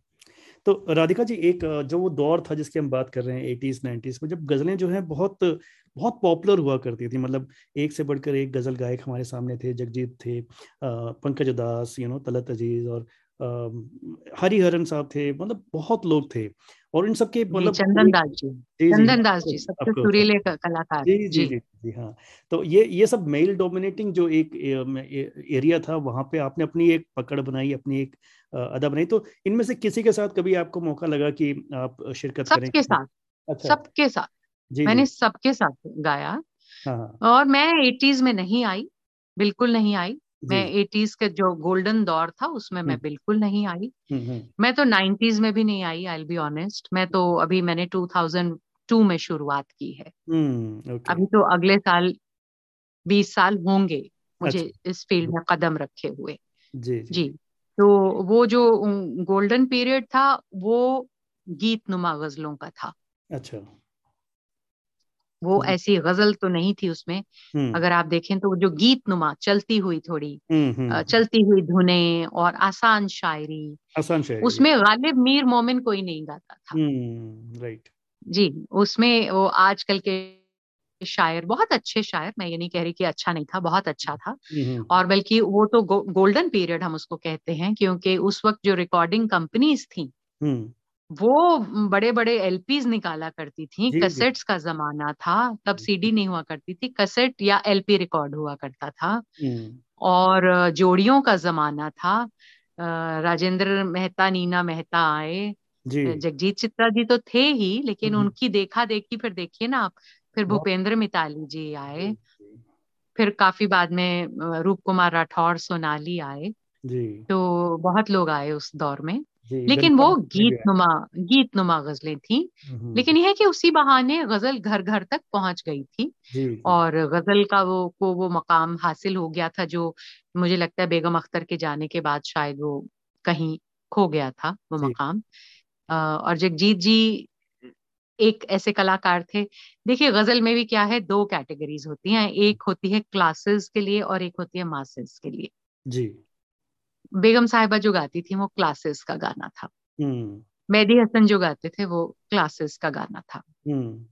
A: तो राधिका जी एक जो वो दौर था जिसकी हम बात कर रहे हैं एटीज नाइन्टीज में जब गजलें जो हैं बहुत बहुत पॉपुलर हुआ करती थी मतलब एक से बढ़कर एक गज़ल गायक हमारे सामने थे जगजीत थे पंकज दास यू नो तलत अज़ीज़ और हरिहरन साहब थे मतलब बहुत लोग थे। और इन सबके
B: मतलब चंदन दास जी। चंदन दास जी सबसे सुरीले कलाकार
A: जी जी जी। जी हाँ। तो ये ये सब मेल डोमिनेटिंग जो एक एरिया था वहाँ पे आपने अपनी एक पकड़ बनाई अपनी एक अदा बनाई। तो इनमें से किसी के साथ कभी आपको मौका लगा कि आप शिरकत
B: करें? सबके साथ। अच्छा। सबके साथ। जी, मैंने सबके साथ गाया। हाँ, हाँ। और मैं एटीज में नहीं आई बिल्कुल नहीं आई। मैं एटीज के जो गोल्डन दौर था उसमें मैं बिल्कुल नहीं आई। मैं तो नाइन्टीज में भी नहीं आई आई बी ऑनेस्ट मैं तो अभी मैंने 2002 में शुरुआत की है। अभी तो अगले साल 20 साल होंगे मुझे अच्छा। इस फ़ील्ड में कदम रखे हुए।
A: जी, जी।
B: जी तो वो जो गोल्डन पीरियड था वो गीत नुमा गजलों का था।
A: अच्छा।
B: वो ऐसी गज़ल तो नहीं थी उसमें। अगर आप देखें तो जो गीत नुमा चलती हुई थोड़ी चलती हुई धुने और आसान शायरी
A: आसान शायरी।
B: उसमें गालिब मीर मोमिन कोई नहीं गाता था।
A: राइट
B: जी उसमें वो आजकल के शायर बहुत अच्छे शायर मैं ये नहीं कह रही कि अच्छा नहीं था बहुत अच्छा था। और बल्कि वो तो गो, गोल्डन पीरियड हम उसको कहते हैं क्योंकि उस वक्त जो रिकॉर्डिंग कंपनीज़ थी वो बड़े बड़े एलपीज निकाला करती थी कसेट्स का जमाना था तब सीडी नहीं हुआ करती थी कसेट या एलपी रिकॉर्ड हुआ करता था। और जोड़ियों का जमाना था राजेंद्र मेहता नीना मेहता आए जगजीत चित्रा जी तो थे ही लेकिन। उनकी देखा देखी फिर देखिए ना आप फिर भूपेंद्र मिताली जी आए फिर काफ़ी बाद में रूप कुमार राठौर सोनाली आए। जी। तो बहुत लोग आए उस दौर में। लेकिन वो गीत नुमा गीत नुमा गजलें थी लेकिन यह है कि उसी बहाने गज़ल घर घर तक पहुँच गई थी. और गज़ल का वो को वो मकाम हासिल हो गया था जो मुझे लगता है बेगम अख्तर के जाने के बाद शायद वो कहीं खो गया था वो मकाम। और जगजीत जी एक ऐसे कलाकार थे। देखिए गज़ल में भी क्या है दो कैटेगरीज होती हैं एक होती है क्लासेस के लिए और एक होती है मासेस के लिए। जी। बेगम साहिबा जो गाती थी वो क्लासेस का गाना था। हम्म। मेहदी हसन जो गाते थे वो क्लासेस का गाना था। हम्म।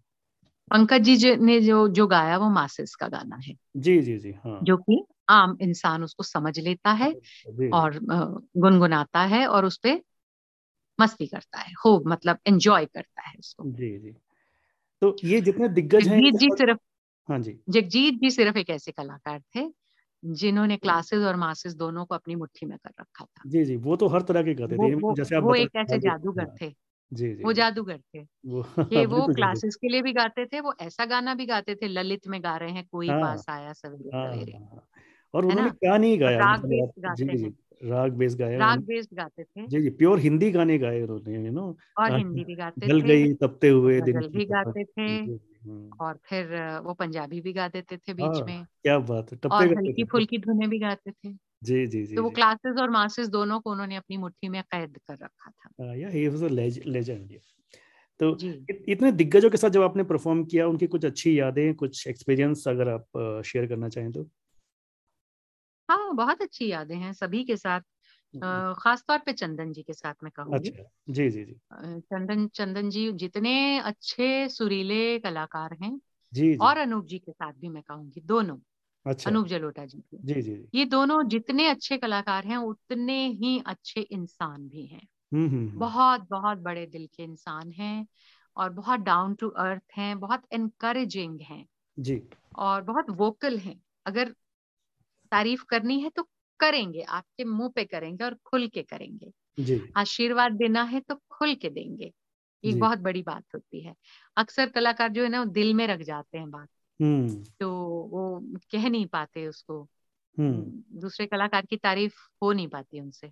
B: पंकज जी ने जो जो गाया वो मासेस का गाना है।
A: जी जी जी हाँ।
B: जो कि आम इंसान उसको समझ लेता है और गुनगुनाता है और उस पर मस्ती करता है खूब मतलब एंजॉय करता है उसको।
A: जी जी। तो ये जितने दिग्गज हैं
B: जगजीत जी सिर्फ़ हाँ जी। जगजीत जी सिर्फ़ एक ऐसे कलाकार थे जिन्होंने क्लासेस और मासेस दोनों को अपनी मुट्ठी में कर रखा था।
A: जी जी वो तो हर तरह के गाते थे।
B: जैसे आप वो एक ऐसे जादूगर थे। जी जी वो जादूगर थे वो कि वो क्लासेस के लिए भी गाते थे वो ऐसा गाना भी गाते थे ललित में गा रहे हैं कोई हाँ, पास आया सवेरे हाँ, सवेरे।
A: हाँ, और उन्होंने क्या नहीं गाया
B: जी बेस गाते हैं।
A: राग बेस गाया
B: राग बेस गाते थे।
A: जी जी प्योर हिंदी गाने गाए उन्होंने यू नो
B: और हिंदी भी गाते
A: थे गई तपते हुए
B: दिन भी गाते थे और फिर वो पंजाबी भी गा देते थे बीच में।
A: क्या बात है
B: और हल्की फुल्की धुने भी गाते थे।
A: जी जी जी
B: तो वो क्लासेस और मासेस दोनों को उन्होंने अपनी मुट्ठी में कैद कर रखा था।
A: या ही वाज अ लेजेंड तो इतने दिग्गजों के साथ जब आपने परफॉर्म किया उनकी कुछ अच्छी यादें कुछ एक्सपीरियंस अगर आप शेयर करना चाहें तो?
B: हाँ बहुत अच्छी यादें हैं सभी के साथ। खास तौर पे चंदन जी के साथ मैं कहूँगी।
A: अच्छा जी जी जी।
B: चंदन चंदन जी जितने अच्छे सुरीले कलाकार हैं
A: जी, जी।
B: और अनूप जी के साथ भी मैं कहूँगी दोनों।
A: अच्छा।
B: अनूप जलोटा जी
A: के। जी जी
B: ये दोनों जितने अच्छे कलाकार हैं उतने ही अच्छे इंसान भी हैं।
A: हम्म, हम्म, हम्म।
B: बहुत बहुत बड़े दिल के इंसान हैं और बहुत डाउन टू अर्थ हैं बहुत एनकरेजिंग हैं
A: जी।
B: और बहुत वोकल हैं। अगर तारीफ़ करनी है तो करेंगे आपके मुँह पे करेंगे और खुल के करेंगे। आशीर्वाद देना है तो खुल के देंगे। एक बहुत बड़ी बात होती है। अक्सर कलाकार जो है ना वो दिल में रख जाते हैं बात।
A: हम्म।
B: तो वो कह नहीं पाते उसको।
A: हम्म।
B: दूसरे कलाकार की तारीफ़ हो नहीं पाती उनसे।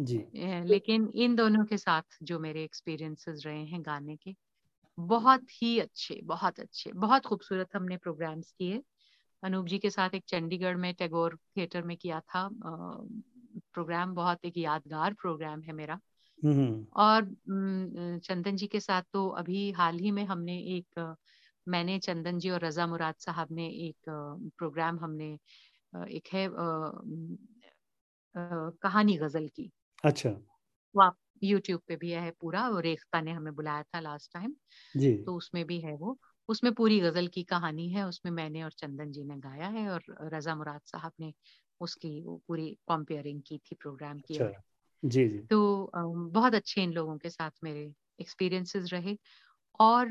A: जी।
B: लेकिन इन दोनों के साथ जो मेरे एक्सपीरियंसेस रहे हैं गाने के बहुत ही अच्छे बहुत अच्छे बहुत खूबसूरत हमने प्रोग्राम्स किए। अनूप जी के साथ एक चंडीगढ़ में टैगोर थिएटर में किया था प्रोग्राम बहुत एक यादगार प्रोग्राम है मेरा। और चंदन जी के साथ तो अभी हाल ही में हमने एक मैंने चंदन जी और रजा मुराद साहब ने एक प्रोग्राम हमने एक है कहानी गज़ल की।
A: अच्छा।
B: वो आप यूट्यूब पे भी है पूरा रेखता ने हमें बुलाया था लास्ट टाइम
A: जी।
B: तो उसमें भी है वो। उसमें पूरी गज़ल की कहानी है उसमें मैंने और चंदन जी ने गाया है और रजा मुराद साहब ने उसकी वो पूरी कॉम्पेयरिंग की थी प्रोग्राम की
A: अच्छा, जी जी।
B: तो बहुत अच्छे इन लोगों के साथ मेरे एक्सपीरियंसेस रहे और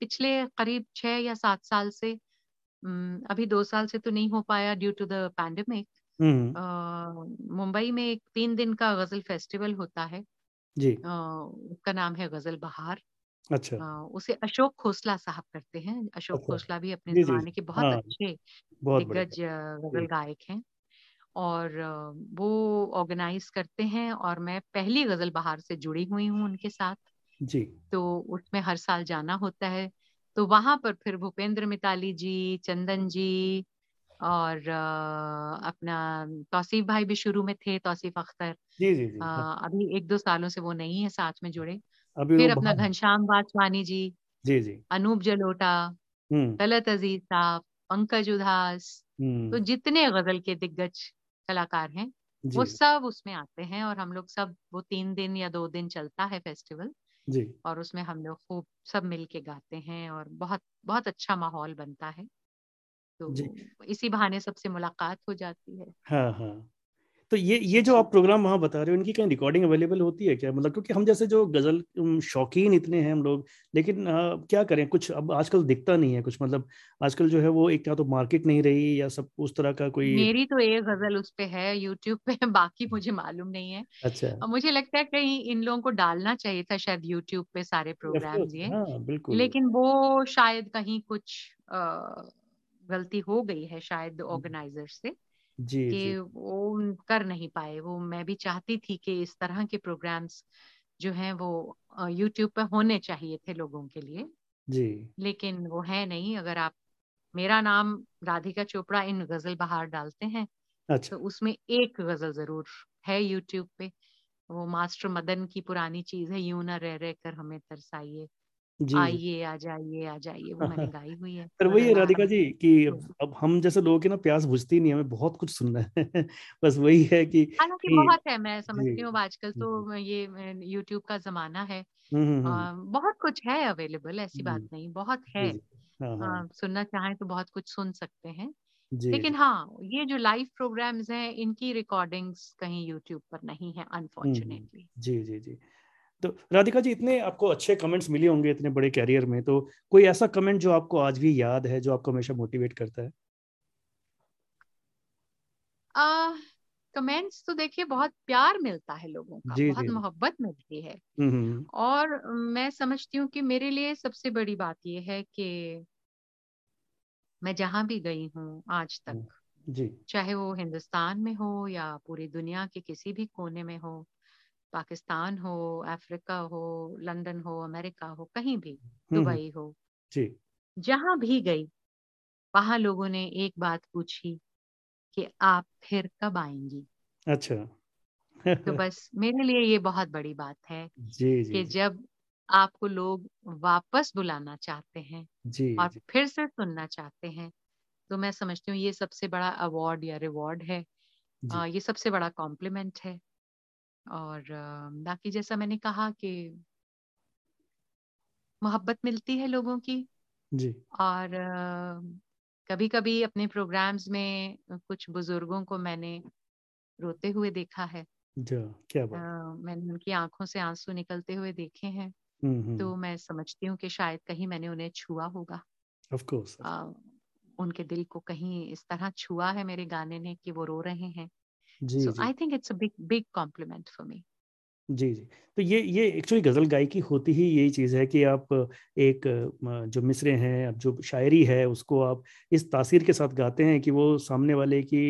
B: पिछले करीब छह या सात साल से अभी दो साल से तो नहीं हो पाया due to the pandemic Mumbai में एक तीन दिन का गज़ल फेस्टिवल होता है।
A: जी।
B: उसका नाम है गज़ल बहार।
A: अच्छा।
B: आ, उसे अशोक खोसला साहब करते हैं। अशोक अच्छा। खोसला भी अपने जमाने के बहुत हाँ, अच्छे दिग्गज गज़ल गायक हैं और वो ऑर्गेनाइज करते हैं और मैं पहली गज़ल बहार से जुड़ी हुई हूँ उनके साथ।
A: जी।
B: तो उसमें हर साल जाना होता है। तो वहाँ पर फिर भूपेंद्र मिताली जी चंदन जी और अपना तौसीफ भाई भी शुरू में थे तौसीफ अख्तर।
A: जी जी जी हाँ।
B: अभी एक दो सालों से वो नहीं है साथ में जुड़े। अभी फिर अपना घनश्याम वासवानी जी
A: जी जी।
B: अनूप जलोटा
A: हम्म।
B: तलत अज़ीज़ साहब पंकज उदास
A: हम्म।
B: तो जितने गज़ल के दिग्गज कलाकार हैं वो सब उसमें आते हैं और हम लोग सब वो तीन दिन या दो दिन चलता है फेस्टिवल
A: जी।
B: और उसमें हम लोग खूब सब मिल के गाते हैं और बहुत बहुत अच्छा माहौल बनता है। तो इसी बहाने सबसे मुलाकात हो जाती है।
A: हाँ हाँ। तो ये ये जो आप प्रोग्राम वहाँ बता रहे हो इनकी कहीं रिकॉर्डिंग अवेलेबल होती है क्या? मतलब क्योंकि हम जैसे जो गज़ल शौकीन इतने हैं हम लोग लेकिन आ, क्या करें? कुछ अब आजकल दिखता नहीं है कुछ मतलब आजकल जो है वो एक क्या तो मार्केट नहीं रही या सब उस तरह का कोई
B: मेरी तो एक गज़ल उस पे है यूट्यूब पे बाकी मुझे मालूम नहीं है।
A: अच्छा।
B: मुझे लगता है कहीं इन लोगों को डालना चाहिए था शायद यूट्यूब पे सारे प्रोग्राम ये।
A: हाँ, बिल्कुल।
B: लेकिन वो शायद कहीं कुछ गलती हो गई है शायद ऑर्गेनाइजर। से।
A: जी
B: कि
A: जी।
B: वो कर नहीं पाए वो मैं भी चाहती थी कि इस तरह के प्रोग्राम्स जो हैं वो यूट्यूब पर होने चाहिए थे लोगों के लिए।
A: जी।
B: लेकिन वो है नहीं अगर आप मेरा नाम राधिका चोपड़ा इन गज़ल बहार डालते हैं
A: अच्छा।
B: तो उसमें एक गज़ल ज़रूर है यूट्यूब पे वो मास्टर मदन की पुरानी चीज़ है यूँ ना रह रह कर हमें तरसाइए। आइए आ जाइए आ जाइए वो मैंने गाई हुई है
A: पर वही है राधिका जी कि अब हम जैसे लोगों की ना प्यास बुझती नहीं हमें बहुत कुछ सुनना है बस वही है कि
B: हालाँकि बहुत है मैं समझती हूँ आजकल तो ये यूट्यूब का जमाना है आ, बहुत कुछ है अवेलेबल ऐसी बात नहीं बहुत है हाँ, हाँ. सुनना चाहें तो बहुत कुछ सुन सकते हैं लेकिन हाँ ये जो लाइव प्रोग्राम्स हैं इनकी रिकॉर्डिंग्स कहीं यूट्यूब पर नहीं है अनफॉर्चुनेटली
A: जी जी जी। तो राधिका जी इतने आपको अच्छे कमेंट्स मिले होंगे इतने बड़े कैरियर में तो कोई ऐसा कमेंट जो आपको आज भी याद है जो आपको हमेशा मोटिवेट करता है?
B: आ, कमेंट्स तो देखिए बहुत प्यार मिलता है लोगों का
A: जी,
B: बहुत मोहब्बत मिलती है।
A: हम्म, हम्म, हम्म।
B: और मैं समझती हूँ कि मेरे लिए सबसे बड़ी बात यह है कि मैं जहाँ भी गई हूँ आज तक
A: जी।
B: चाहे वो हिंदुस्तान में हो या पूरी दुनिया के किसी भी कोने में हो पाकिस्तान हो अफ्रीका हो लंदन हो अमेरिका हो कहीं भी
A: हम्म, हम्म।
B: दुबई हो।
A: जी।
B: जहाँ भी गई वहाँ लोगों ने एक बात पूछी कि आप फिर कब आएँगी?
A: अच्छा।
B: तो बस मेरे लिए ये बहुत बड़ी बात है
A: जी, जी,
B: कि जब आपको लोग वापस बुलाना चाहते हैं
A: जी,
B: और
A: जी.
B: फिर से सुनना चाहते हैं तो मैं समझती हूँ ये सबसे बड़ा अवार्ड या रिवॉर्ड है। आ, ये सबसे बड़ा कॉम्प्लीमेंट है। और बाकी जैसा मैंने कहा कि मोहब्बत मिलती है लोगों की।
A: जी।
B: और कभी कभी अपने प्रोग्राम्स में कुछ बुज़ुर्गों को मैंने रोते हुए देखा है।
A: जो क्या बात।
B: मैंने उनकी आँखों से आँसू निकलते हुए देखे हैं।
A: हम्म, हम्म।
B: तो मैं समझती हूँ कि शायद कहीं मैंने उन्हें छुआ होगा।
A: ऑफ़ कोर्स
B: उनके दिल को कहीं इस तरह छुआ है मेरे गाने ने कि वो रो रहे हैं।
A: जी
B: so I think it's a big big compliment for me.
A: जी जी। तो ये ये एक्चुअली गज़ल गायकी होती ही यही चीज़ है कि आप एक जो मिसरे हैं अब जो शायरी है उसको आप इस तासीर के साथ गाते हैं कि वो सामने वाले की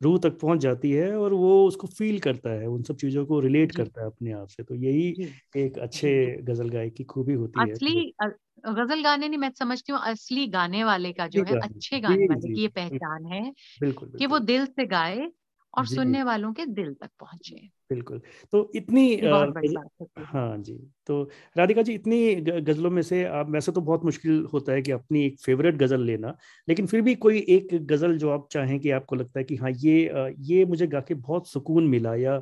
A: रूह तक पहुँच जाती है और वो उसको फील करता है उन सब चीज़ों को रिलेट करता है अपने आप से। तो यही एक अच्छे गज़ल गायक की खूबी होती है
B: असली गज़ल गाने नहीं मैं समझती हूँ असली गाने वाले का जो है अच्छे गाने वाले की ये पहचान है
A: बिल्कुल
B: कि वो दिल से गाए और सुनने वालों के दिल तक पहुँचे।
A: बिल्कुल। तो इतनी हाँ। जी तो राधिका जी इतनी गजलों में से आप वैसे तो बहुत मुश्किल होता है कि अपनी एक फेवरेट गज़ल लेना लेकिन फिर भी कोई एक गज़ल जो आप चाहें कि आपको लगता है कि हाँ ये ये मुझे गा के बहुत सुकून मिला या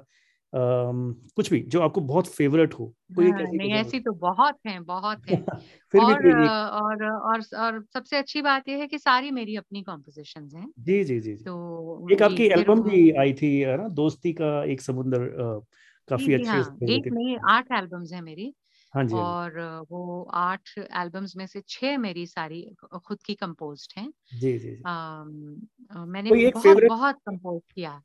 A: कुछ भी जो आपको बहुत फेवरेट हो
B: कोई हाँ, नहीं ऐसी तो बहुत हैं बहुत हैं। फिर और, भी और और और सबसे अच्छी बात यह है कि सारी मेरी अपनी कॉम्पोजिशन हैं।
A: जी जी जी तो एक आपकी एल्बम भी आई थी ना दोस्ती का एक समुद्र काफ़ी अच्छी
B: हाँ, एक नहीं आठ एल्बम्स हैं मेरी।
A: हाँ जी हाँ
B: और वो आठ एल्बम्स में से छह मेरी सारी खुद की कंपोज्ड हैं।
A: जी जी, जी.
B: आ, मैंने बहुत बहुत कंपोज किया।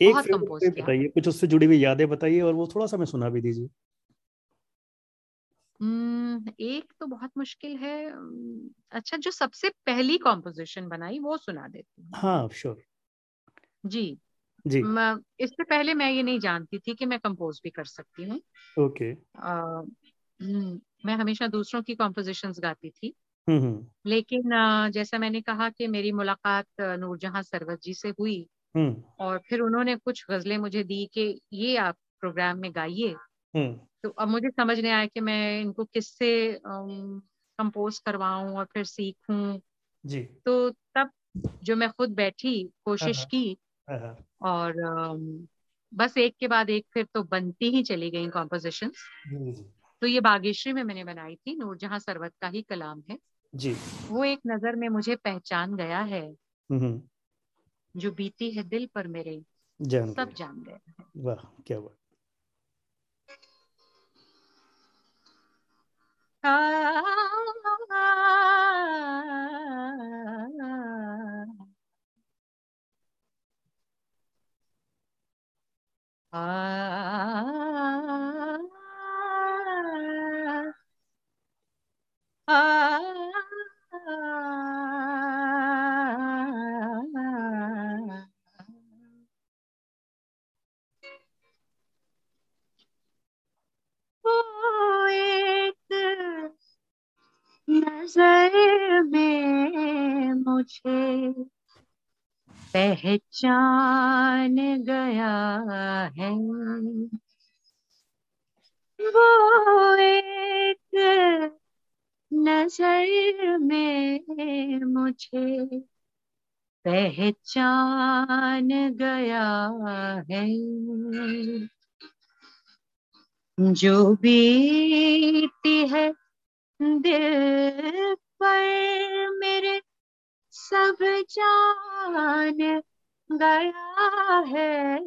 A: एक कंपोज बताइए कुछ उससे जुड़ी हुई यादें बताइए और वो थोड़ा सा मैं सुना भी दीजिए।
B: एक तो बहुत मुश्किल है। अच्छा जो सबसे पहली कॉम्पोजिशन बनाई वो सुना देती हूँ।
A: हाँ श्योर
B: जी।
A: जी।
B: इससे पहले मैं ये नहीं जानती थी कि मैं कंपोज भी कर सकती हूँ।
A: ओके।
B: मैं हमेशा दूसरों की कॉम्पोजिशंस गाती थी।
A: हम्म
B: लेकिन जैसा मैंने कहा कि मेरी मुलाकात नूरजहां सरवत जी से हुई और फिर उन्होंने कुछ गजलें मुझे दी कि ये आप प्रोग्राम में गाइए। तो अब मुझे समझ नहीं आया कि मैं इनको किससे कंपोज करवाऊं और फिर सीखूं।
A: जी।
B: तो तब जो मैं खुद बैठी कोशिश
A: हाँ,
B: की
A: हाँ, हाँ।
B: और बस एक के बाद एक फिर तो बनती ही चली गई कॉम्पोजिशन तो ये बागेश्वरी में मैंने बनाई थी नूरजहां सरवत का ही कलाम है।
A: जी।
B: वो एक नज़र में मुझे पहचान गया है। जो बीती है दिल पर मेरे जान सब जान गए
A: वाह क्या बात
B: नज़र मुझे पहचान गया है। वो एक नज़र में मुझे पहचान गया है। जो बीती है दिल पर मेरे सब जान गया है।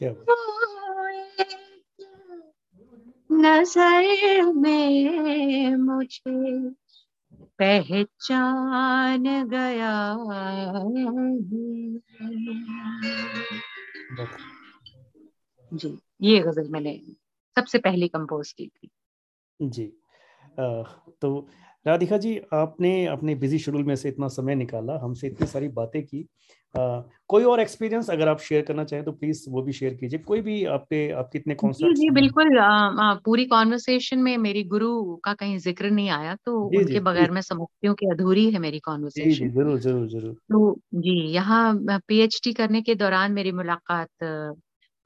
B: क्या नज़र में मुझे पहचान गया जी ये गज़ल मैंने सबसे पहली कंपोज की थी।
A: जी आ, तो राधिका जी आपने अपने बिज़ी शेड्यूल में से इतना समय निकाला हमसे इतनी सारी बातें की। आ, कोई और एक्सपीरियंस अगर आप शेयर करना चाहें तो प्लीज़ वो भी शेयर कीजिए। कोई भी आपके आप कितने
B: कॉन्सर्ट जी, जी बिल्कुल आ, पूरी कॉन्वर्सेशन में मेरी गुरु का कहीं ज़िक्र नहीं आया तो जी, उनके जी, बगैर मैं समझती हूँ कि अधूरी है मेरी कॉन्वर्सेशन
A: ज़रूर ज़रूर ज़रूर।
B: तो जी यहाँ पीएचडी करने के दौरान मेरी मुलाकात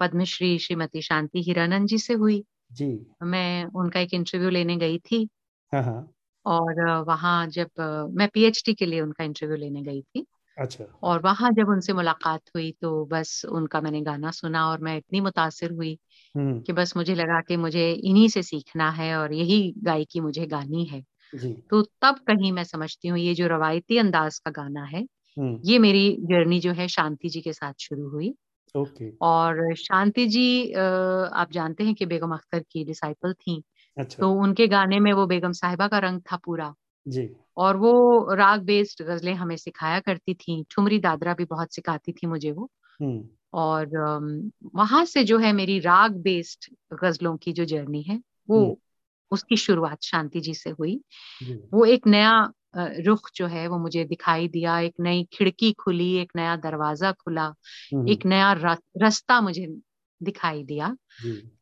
B: पद्मश्री श्रीमती शांति हिरानंद जी से हुई।
A: जी।
B: मैं उनका एक इंटरव्यू लेने गई थी।
A: हाँ, हाँ।
B: और वहाँ जब मैं पीएचडी के लिए उनका इंटरव्यू लेने गई थी
A: अच्छा
B: और वहाँ जब उनसे मुलाकात हुई तो बस उनका मैंने गाना सुना और मैं इतनी मुतासिर हुई हम्म। कि बस मुझे लगा कि मुझे इन्हीं से सीखना है और यही गायकी मुझे गानी है
A: जी।
B: तो तब कहीं मैं समझती हूँ ये जो रवायती अंदाज का गाना है
A: हम्म।
B: ये मेरी जर्नी जो है शांति जी के साथ शुरू हुई
A: ओके
B: और शांति जी आप जानते हैं कि बेगम अख्तर की डिसाइपल थी
A: अच्छा
B: तो उनके गाने में वो बेगम साहिबा का रंग था पूरा
A: जी
B: और वो राग बेस्ड गजलें हमें सिखाया करती थी ठुमरी दादरा भी बहुत सिखाती थी मुझे वो
A: हम्म।
B: और वहाँ से जो है मेरी राग बेस्ड गजलों की जो जर्नी है वो हम्म। उसकी शुरुआत शांति जी से हुई जी। वो एक नया रुख जो है वो मुझे दिखाई दिया एक नई खिड़की खुली एक नया दरवाज़ा खुला हम्म। एक नया रास्ता मुझे दिखाई दिया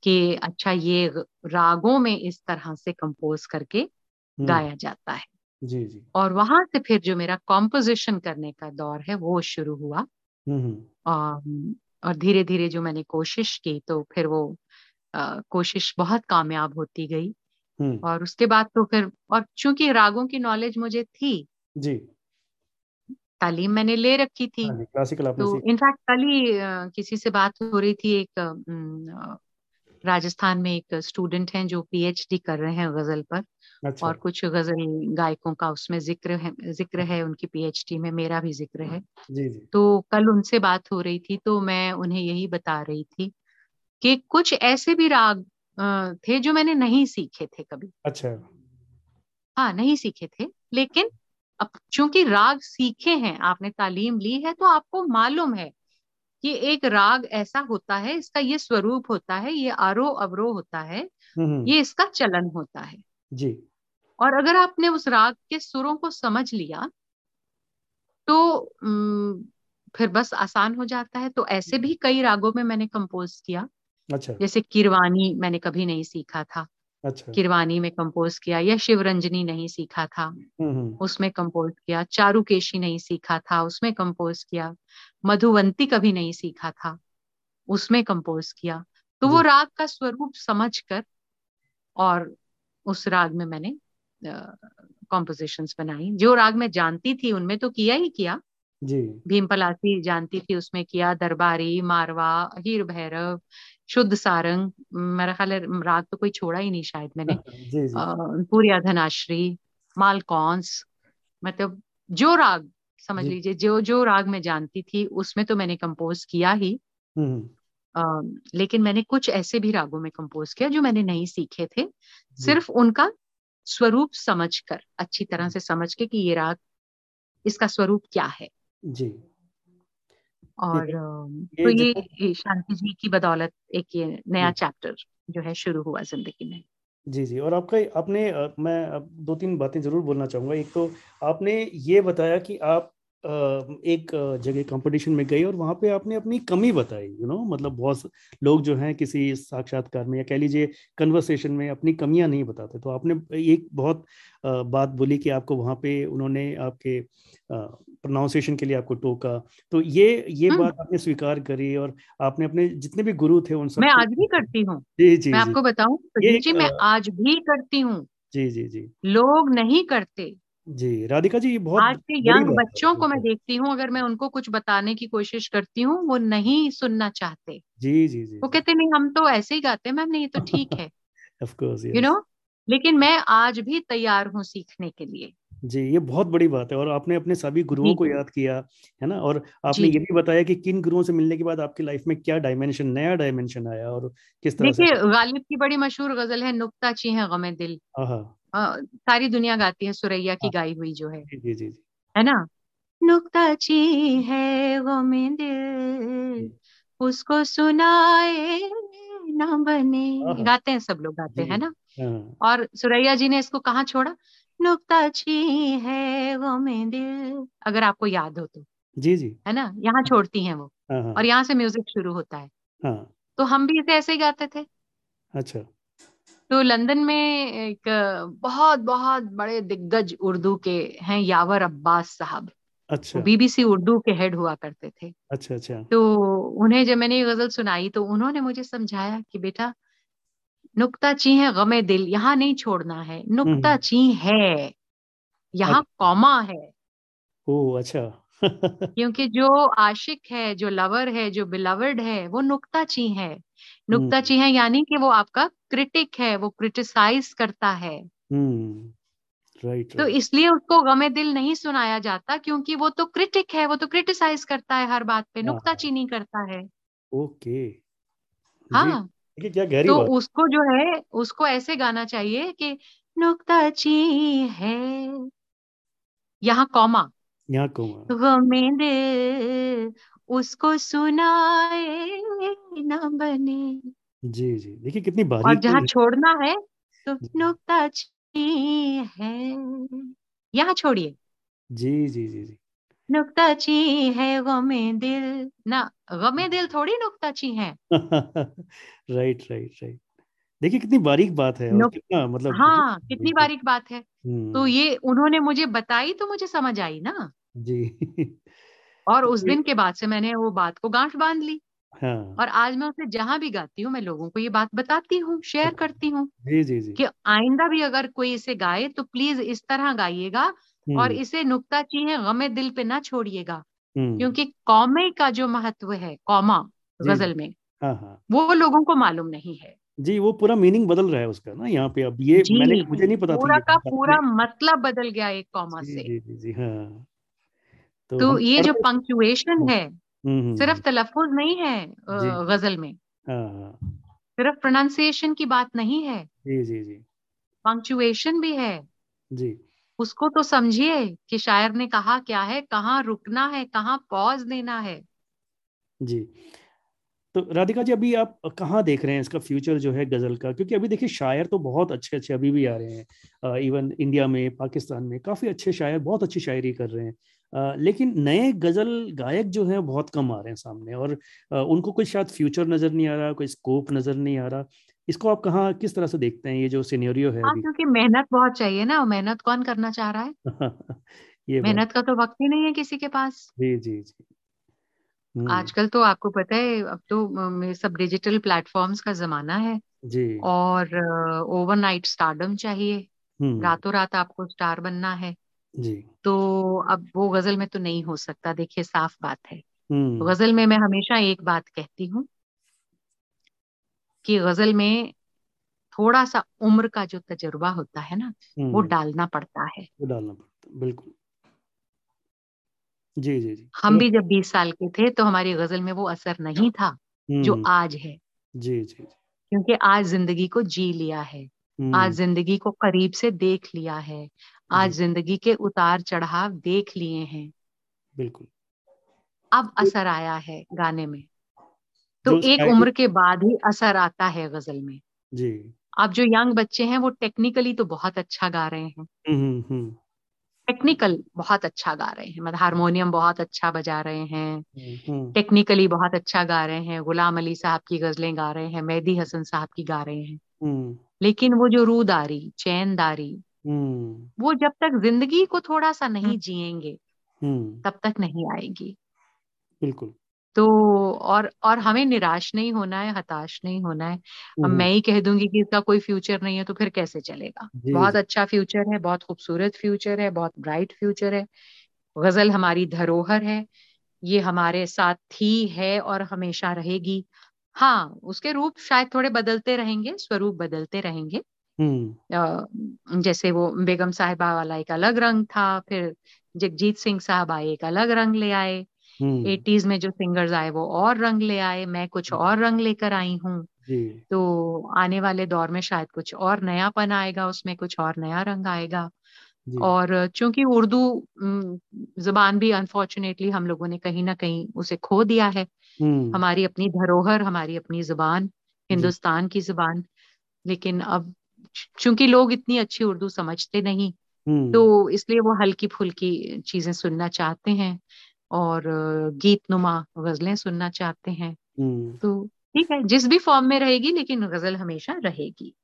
B: कि अच्छा ये रागों में इस तरह से कंपोज करके हम्म। गाया जाता है
A: जी जी
B: और वहाँ से फिर जो मेरा कॉम्पोजिशन करने का दौर है वो शुरू हुआ
A: हम्म।
B: और धीरे धीरे जो मैंने कोशिश की तो फिर वो आ, कोशिश बहुत कामयाब होती गई
A: हम्म।
B: और उसके बाद तो फिर और चूँकि रागों की नॉलेज मुझे थी
A: जी
B: तालीम मैंने ले रखी थी।
A: क्लासिकल
B: हाँ तो इनफैक्ट कल ही किसी से बात हो रही थी एक राजस्थान में एक स्टूडेंट हैं जो पीएचडी कर रहे हैं गज़ल पर
A: अच्छा।
B: और कुछ गज़ल गायकों का उसमें ज़िक्र है ज़िक्र है उनकी पीएचडी में मेरा भी ज़िक्र है।
A: जी जी।
B: तो कल उनसे बात हो रही थी तो मैं उन्हें यही बता रही थी कि कुछ ऐसे भी राग थे जो मैंने नहीं सीखे थे कभी।
A: अच्छा।
B: हाँ नहीं सीखे थे लेकिन अब चूँकि राग सीखे हैं आपने तालीम ली है तो आपको मालूम है कि एक राग ऐसा होता है इसका ये स्वरूप होता है ये आरोह अवरोह होता है
A: हम्म, हम्म।
B: ये इसका चलन होता है।
A: जी।
B: और अगर आपने उस राग के सुरों को समझ लिया तो फिर बस आसान हो जाता है। तो ऐसे भी कई रागों में मैंने कंपोज किया।
A: अच्छा।
B: जैसे किरवानी मैंने कभी नहीं सीखा था।
A: अच्छा।
B: किरवानी में कंपोज किया या शिवरंजनी नहीं सीखा था।
A: हम्म, हम्म।
B: उसमें कंपोज किया चारुकेशी नहीं सीखा था उसमें कंपोज किया मधुवंती कभी नहीं सीखा था उसमें कंपोज किया। तो वो राग का स्वरूप समझकर और उस राग में मैंने कॉम्पोजिशंस बनाई। जो राग मैं जानती थी उनमें तो किया ही किया।
A: जी।
B: भीम पलासी जानती थी उसमें किया दरबारी मारवा हीर भैरव शुद्ध सारंग मेरा ख्याल है राग तो कोई छोड़ा ही नहीं शायद मैंने।
A: जी जी।
B: पूरी अधनाश्री मालकौंस मतलब जो राग समझ लीजिए जो जो राग मैं जानती थी उसमें तो मैंने कंपोज किया ही। आ, लेकिन मैंने कुछ ऐसे भी रागों में कंपोज किया जो मैंने नहीं सीखे थे। सिर्फ़ उनका स्वरूप समझकर अच्छी तरह से समझ के कि ये राग इसका स्वरूप क्या है।
A: जी।
B: और तो ये शांति जी की बदौलत एक ये नया चैप्टर जो है शुरू हुआ ज़िंदगी में।
A: जी जी और आपका आपने मैं दो तीन बातें ज़रूर बोलना चाहूँगा। एक तो आपने ये बताया कि आप एक जगह कंपटीशन में गई और वहाँ पे आपने अपनी कमी बताई यू नो मतलब बहुत लोग जो हैं किसी साक्षात्कार में या कह लीजिए कन्वर्सेशन में अपनी कमियाँ नहीं बताते। तो आपने एक बहुत बात बोली कि आपको वहाँ पे उन्होंने आपके प्रोनाउंसिएशन के लिए आपको टोका। तो ये ये हम्म। बात आपने स्वीकार करी और आपने अपने जितने भी गुरु थे उन सब
B: मैं आज भी करती हूँ। जी जी मैं आपको बताऊँ जी मैं आज भी करती हूँ।
A: जी जी जी।
B: लोग नहीं करते।
A: जी राधिका जी बहुत
B: आज के यंग बच्चों को मैं देखती हूँ अगर मैं उनको कुछ बताने की कोशिश करती हूँ वो नहीं सुनना चाहते।
A: जी जी जी
B: वो कहते नहीं हम तो ऐसे ही गाते मैम नहीं तो ठीक है।
A: यू
B: नो लेकिन मैं आज भी तैयार हूँ सीखने के लिए।
A: जी ये बहुत बड़ी बात है और आपने अपने सभी गुरुओं को याद किया है ना? और आपने ये भी बताया कि किन गुरुओं से मिलने के बाद आपकी लाइफ में क्या डायमेंशन नया डायमेंशन आया और किस तरह
B: देखिए गालिब की बड़ी मशहूर गज़ल है नुकता ची है गमे दिल। आ, सारी दुनिया गाती है सुरैया की हाँ। गाई हुई जो है।
A: जी जी जी
B: है ना? नुक्ता ची है गमे दिल उसको सुनाए ना बने। गाते हैं सब लोग गाते हैं ना? हाँ। और सुरैया जी ने इसको कहा छोड़ा? नुकता छी है वो में दिल। अगर आपको याद हो तो।
A: जी जी।
B: है ना? यहाँ छोड़ती हैं वो। हाँ, हाँ। और यहाँ से म्यूज़िक शुरू होता है। हाँ. तो हम भी इसे ऐसे ही गाते थे।
A: अच्छा।
B: तो लंदन में एक बहुत बहुत बड़े दिग्गज उर्दू के हैं यावर अब्बास साहब।
A: अच्छा।
B: बीबीसी उर्दू के हेड हुआ करते थे।
A: अच्छा अच्छा।
B: तो उन्हें जब मैंने ये गज़ल सुनाई तो उन्होंने मुझे समझाया कि बेटा नुक्ता ची है गमे दिल यहाँ नहीं छोड़ना है। नुक्ता हम्म। ची है यहाँ अच्छा। कॉमा है।
A: ओ अच्छा।
B: क्योंकि जो आशिक है जो लवर है जो बिलवर्ड है वो नुक्ता ची है। नुक्ता ची है यानी कि वो आपका क्रिटिक है वो क्रिटिसाइज करता है।
A: हम्म। राइट
B: तो इसलिए उसको गमे दिल नहीं सुनाया जाता क्योंकि वो तो क्रिटिक है वो तो क्रिटिसाइज करता है हर बात पे हाँ, नुक्ता ची नहीं करता है।
A: ओके।
B: हाँ।
A: क्या गहरी
B: तो
A: बात।
B: उसको जो है उसको ऐसे गाना चाहिए कि नुकता ची है। यहाँ कौमा।
A: यहाँ
B: गमे दे उसको सुनाए ना बने।
A: जी जी। देखिए कितनी बारीक
B: और जहाँ छोड़ना है तो नुकता ची है। यहाँ छोड़िए।
A: जी जी जी जी।
B: नुकताची है गमे दिल ना गमे दिल थोड़ी नुकताची है।
A: Right right right. देखिए कितनी बारीक बात है और कितना मतलब
B: हाँ कितनी बारीक बात है तो हम्म। ये उन्होंने मुझे बताई तो मुझे समझ आई ना
A: जी
B: और तो उस दिन के बाद से मैंने वो बात को गांठ बाँध ली
A: हाँ। और
B: आज मैं उसे जहाँ भी गाती हूँ मैं लोगों को ये बात बताती हूँ शेयर अच्छा। करती हूँ
A: जी जी जी
B: कि आइंदा भी अगर कोई इसे गाए तो प्लीज़ इस तरह गाइएगा और हम्म। इसे नुकता ची है गमे दिल पे ना छोड़िएगा हम्म। क्योंकि कौमे का जो महत्व है कौमा गज़ल में
A: हाँ हाँ
B: वो लोगों को मालूम नहीं है
A: जी वो पूरा मीनिंग बदल रहा है उसका ना यहाँ पे अब ये मैंने मुझे नहीं पता
B: पूरा का पूरा मतलब बदल गया एक कॉमा
A: से। जी जी जी हाँ।
B: तो, तो ये जो पंक्चुएशन है हम्म, सिर्फ़ तलफुज नहीं है गज़ल में।
A: हाँ, हाँ।
B: सिर्फ़ प्रोनाउंसिएशन की बात नहीं है।
A: जी जी जी।
B: पंक्चुएशन भी है।
A: जी।
B: उसको तो समझिए कि शायर ने कहा क्या है कहाँ रुकना है कहाँ पॉज देना है।
A: जी। तो राधिका जी अभी आप कहाँ देख रहे हैं इसका फ्यूचर जो है गज़ल का? क्योंकि अभी देखिए शायर तो बहुत अच्छे अच्छे अभी भी आ रहे हैं। इवन इंडिया में पाकिस्तान में काफ़ी अच्छे शायर बहुत अच्छी शायरी कर रहे हैं। आ, लेकिन नए गज़ल गायक जो हैं बहुत कम आ रहे हैं सामने और आ, उनको कोई शायद फ्यूचर नज़र नहीं आ रहा कोई स्कोप नज़र नहीं आ रहा। इसको आप कहाँ किस तरह से देखते हैं ये जो सीनियरियो है
B: हाँ क्योंकि मेहनत बहुत चाहिए ना मेहनत कौन करना चाह रहा है? ये मेहनत का तो वक्त ही नहीं है किसी के पास।
A: जी जी जी।
B: हम्म। आजकल तो आपको पता है अब तो सब डिजिटल प्लेटफॉर्म्स का जमाना है
A: जी।
B: और ओवरनाइट स्टारडम चाहिए। हम्म। रातों रात आपको स्टार बनना है।
A: जी।
B: तो अब वो गज़ल में तो नहीं हो सकता देखिए साफ़ बात है। तो
A: हम्म।
B: गज़ल में मैं हमेशा एक बात कहती हूँ कि गज़ल में थोड़ा सा उम्र का जो तजुर्बा होता है ना वो डालना पड़ता है।
A: वो डालना पड़ता है बिल्कुल। जी जी जी।
B: हम भी जब बीस साल के थे तो हमारी गज़ल में वो असर नहीं था जो
A: हम्म,
B: आज है।
A: जी जी
B: क्योंकि आज ज़िंदगी को जी लिया है। आज
A: हम्म,
B: ज़िंदगी को करीब से देख लिया है। आज ज़िंदगी के उतार चढ़ाव देख लिए हैं।
A: बिल्कुल।
B: अब असर आया है गाने में। तो एक उम्र के बाद ही असर आता है गज़ल में।
A: जी।
B: अब जो यंग बच्चे हैं वो टेक्निकली तो बहुत अच्छा गा रहे हैं।
A: हम्म हम्म।
B: टेक्निकल बहुत अच्छा गा रहे हैं मतलब हारमोनियम बहुत अच्छा बजा रहे हैं
A: हम्म हम्म।
B: टेक्निकली बहुत अच्छा गा रहे हैं गुलाम अली साहब की गजलें गा रहे हैं मेहदी हसन साहब की गा रहे हैं।
A: हम्म।
B: लेकिन वो जो रूदारी चैनदारी
A: हम्म।
B: वो जब तक ज़िंदगी को थोड़ा सा नहीं जिएँगे
A: हम्म,
B: तब तक नहीं आएगी।
A: बिल्कुल।
B: तो और और हमें निराश नहीं होना है हताश नहीं होना है। अब
A: हम्म।
B: मैं ही कह दूँगी कि इसका कोई फ्यूचर नहीं है तो फिर कैसे चलेगा? बहुत अच्छा फ्यूचर है बहुत खूबसूरत फ्यूचर है बहुत ब्राइट फ्यूचर है। गज़ल हमारी धरोहर है ये हमारे साथ थी है और हमेशा रहेगी। हाँ उसके रूप शायद थोड़े बदलते रहेंगे स्वरूप बदलते रहेंगे।
A: हम्म।
B: जैसे वो बेगम साहिबा वाला एक अलग रंग था फिर जगजीत सिंह साहब आए एक अलग रंग ले आए। एटीज में जो सिंगर्स आए वो और रंग ले आए मैं कुछ और रंग लेकर आई हूँ। तो आने वाले दौर में शायद कुछ और नयापन आएगा उसमें कुछ और नया रंग आएगा। और चूँकि उर्दू ज़ुबान भी अनफॉर्चुनेटली हम लोगों ने कहीं ना कहीं उसे खो दिया है।
A: हम्म।
B: हमारी अपनी धरोहर हमारी अपनी ज़ुबान हिंदुस्तान की ज़ुबान। लेकिन अब चूँकि लोग इतनी अच्छी उर्दू समझते नहीं
A: हम्म।
B: तो इसलिए वो हल्की फुल्की चीज़ें सुनना चाहते हैं। और गीत नुमा गजलें सुनना चाहते हैं।
A: हम्म।
B: तो ठीक है जिस भी फॉर्म में रहेगी लेकिन गज़ल हमेशा रहेगी।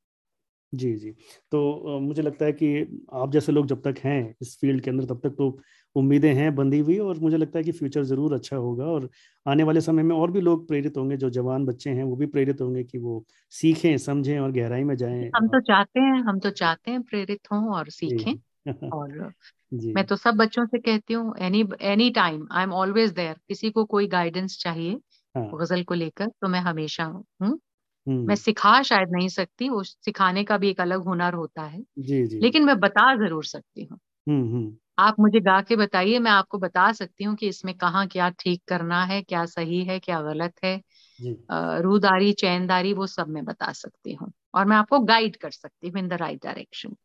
A: जी जी। तो मुझे लगता है कि आप जैसे लोग जब तक हैं इस फ़ील्ड के अंदर तब तक तो उम्मीदें हैं बंधी हुई और मुझे लगता है कि फ्यूचर ज़रूर अच्छा होगा और आने वाले समय में और भी लोग प्रेरित होंगे जो जवान बच्चे हैं वो भी प्रेरित होंगे कि वो सीखें समझें और गहराई में जाएँ।
B: हम तो चाहते हैं हम तो चाहते हैं प्रेरित हों और सीखें और
A: जी।
B: मैं तो सब बच्चों से कहती हूँ any any time I am always there किसी को कोई गाइडेंस चाहिए
A: हाँ।
B: गज़ल को लेकर तो मैं हमेशा हूँ। मैं
A: हम्म।
B: सिखा शायद नहीं सकती वो सिखाने का भी एक अलग हुनर होता है
A: जी जी।
B: लेकिन मैं बता ज़रूर सकती हूँ।
A: हम्म हम्म।
B: आप मुझे गा के बताइए मैं आपको बता सकती हूँ कि इसमें कहाँ क्या ठीक करना है क्या सही है क्या गलत है
A: जी।
B: रूदारी चैनदारी वो सब मैं बता सकती हूँ और मैं आपको गाइड कर सकती हूँ इन द राइट डायरेक्शन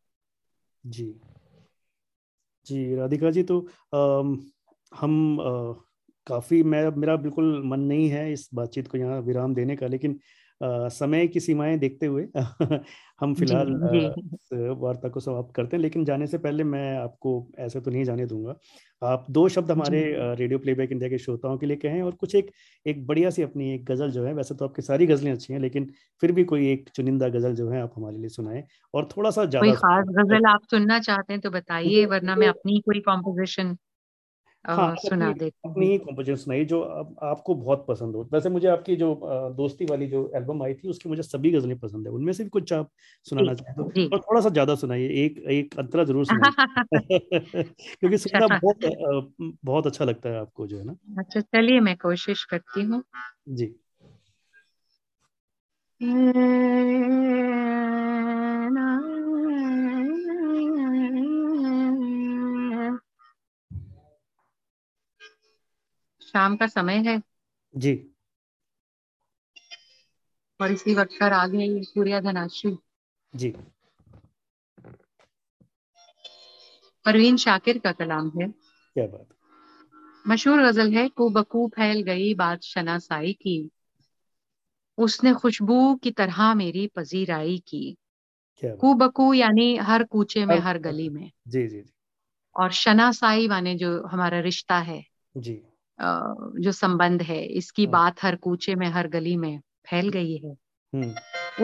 A: जी। जी राधिका जी तो आ, हम आ, काफ़ी मैं मेरा बिल्कुल मन नहीं है इस बातचीत को यहाँ विराम देने का लेकिन समय की सीमाएँ देखते हुए हम फ़िलहाल वार्ता को समाप्त करते हैं लेकिन जाने से पहले मैं आपको ऐसे तो नहीं जाने दूँगा। आप दो शब्द हमारे रेडियो प्लेबैक इंडिया के श्रोताओं के लिए कहें और कुछ एक एक बढ़िया सी अपनी एक गज़ल जो है वैसे तो आपकी सारी गजलें अच्छी हैं लेकिन फिर भी कोई एक चुनिंदा गज़ल जो है आप हमारे लिए सुनाएँ और थोड़ा सा ज़्यादा
B: खास गज़ल आप सुनना चाहते हैं तो बताइए वरना मैं अपनी कोई कॉम्पोजिशन
A: हाँ
B: सुना देती
A: अपनी
B: हूँ।
A: कॉम्पोजिशन सुनाई जो आप, आपको बहुत पसंद हो। वैसे मुझे आपकी जो दोस्ती वाली जो एल्बम आई थी उसकी मुझे सभी गजलें पसंद है। उनमें से भी कुछ आप सुनाना चाहते
B: हो
A: और थोड़ा सा ज़्यादा सुनाइए एक एक अंतरा ज़रूर सुनाइए। क्योंकि सुनना
B: अच्छा
A: बहुत बहुत अच्छा लगता है आपको जो है ना।
B: अच्छा चलिए मैं कोशिश करती हूँ।
A: जी।
B: शाम का समय है?
A: जी।
B: और इसी वक्त पर आ गई सूर्या धनाश्री।
A: जी।
B: परवीन शाकिर का कलाम है।
A: क्या बात।
B: मशहूर गज़ल है कुबकू फैल गई बात शनासाई की। उसने खुशबू की तरह मेरी पजीराई की। कुबकू यानी हर कूचे में
A: हर
B: गली में।
A: जी जी
B: और शनासाई माने जो हमारा रिश्ता है।
A: जी। जी
B: संबंध है इसकी
A: हम्म
B: बात हर कूचे में हर गली में फैल गई है।
A: हम्म।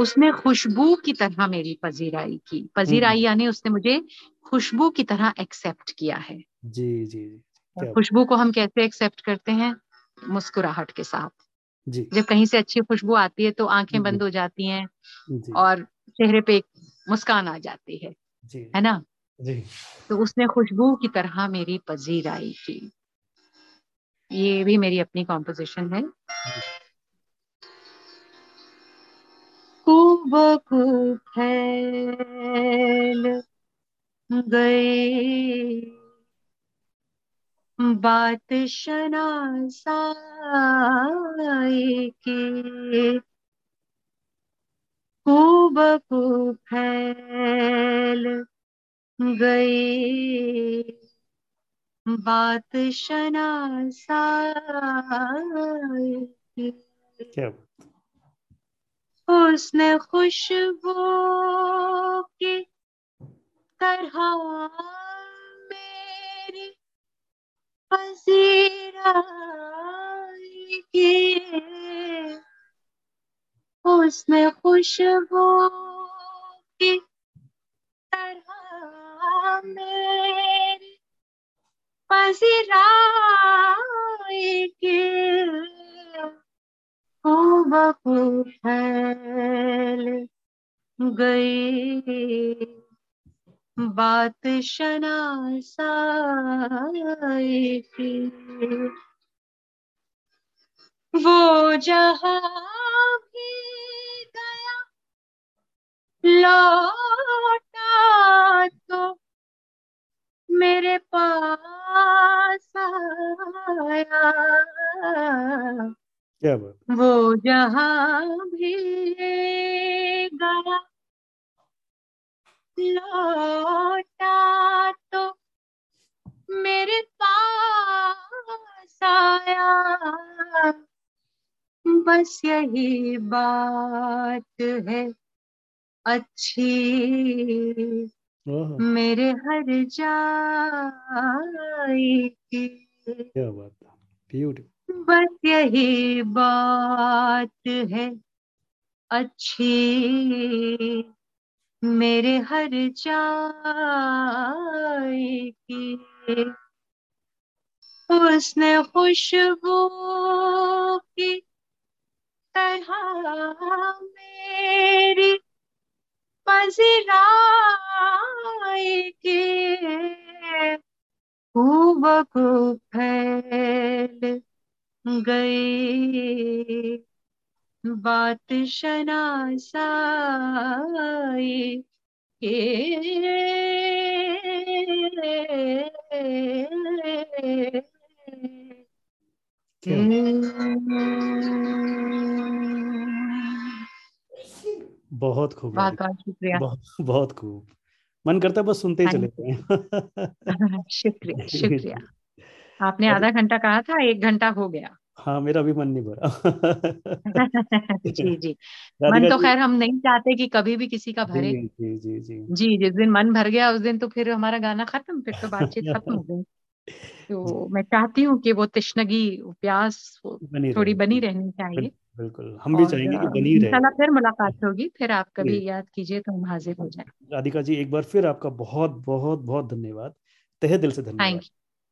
B: उसने खुशबू की तरह मेरी पजीराई की।
A: हम्म,
B: पजीराई यानी उसने मुझे खुशबू की तरह एक्सेप्ट किया है।
A: जी जी
B: खुशबू को हम कैसे एक्सेप्ट करते हैं? मुस्कुराहट के साथ।
A: जी।
B: जब कहीं से अच्छी खुशबू आती है तो आँखें बंद हो जाती हैं और चेहरे पे एक मुस्कान आ जाती है।
A: जी।
B: है ना?
A: जी।
B: तो उसने खुशबू की तरह मेरी पजीराई की। ये भी मेरी अपनी कॉम्पोजिशन है।
A: जी
B: खूब फैल गए बात शनासाए के। खूब खूब फैल गए बात शनासाए
A: क्या?
B: उसने खुशबू की तरह मेरी पसीराई की। उसने खुशबू की तरह मेरी खूब फैल गई। बात शनासाई की वो जहाँ भी गया लौटा तो मेरे पास वो जहाँ भी गया लौटा तो मेरे पास आया। बस यही बात है अच्छी मेरे हर जाई की।
A: क्या बात ब्यूटीफुल
B: बस यही बात है। अच्छी मेरे हर चाय की। उसने खुशबू की तरह मेरी के खूब खूब फैल गई। बात शनासाई के
A: बहुत खूब
B: बहुत
A: खूब। मन करता है बस सुनते ही चले
B: शुक्रिया शुक्रिया। आपने आधा घंटा कहा था एक घंटा हो गया।
A: हाँ मेरा भी मन नहीं भरा।
B: जी जी। मन तो खैर हम नहीं चाहते कि कभी भी किसी का भरे।
A: जी जी जी। जी
B: जी जिस दिन मन भर गया उस दिन तो फिर हमारा गाना खत्म फिर तो बातचीत खत्म हो गई। तो मैं चाहती हूँ कि वो तिश्नगी प्यास थोड़ी बनी रहनी चाहिए।
A: बिल्कुल हम भी चाहेंगे कि बनी रहे।
B: फिर मुलाकात होगी फिर आप कभी याद कीजिए तो हम हाजिर हो जाए।
A: राधिका जी एक बार फिर आपका बहुत बहुत बहुत धन्यवाद। तहे दिल से धन्यवाद।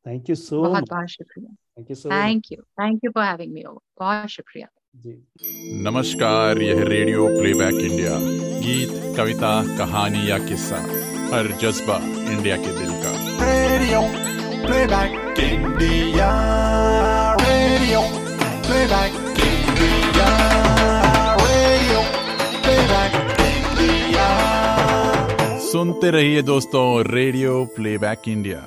A: थैंक यू सो
B: बहुत बहुत शुक्रिया। Thank you so thank you thank you for having me over बहुत शुक्रिया। जी।
C: नमस्कार यह रेडियो प्लेबैक इंडिया। गीत कविता कहानी या किस्सा हर जज्बा इंडिया के दिल का। Radio playback India. Radio playback. सुनते रहिए दोस्तों रेडियो प्लेबैक इंडिया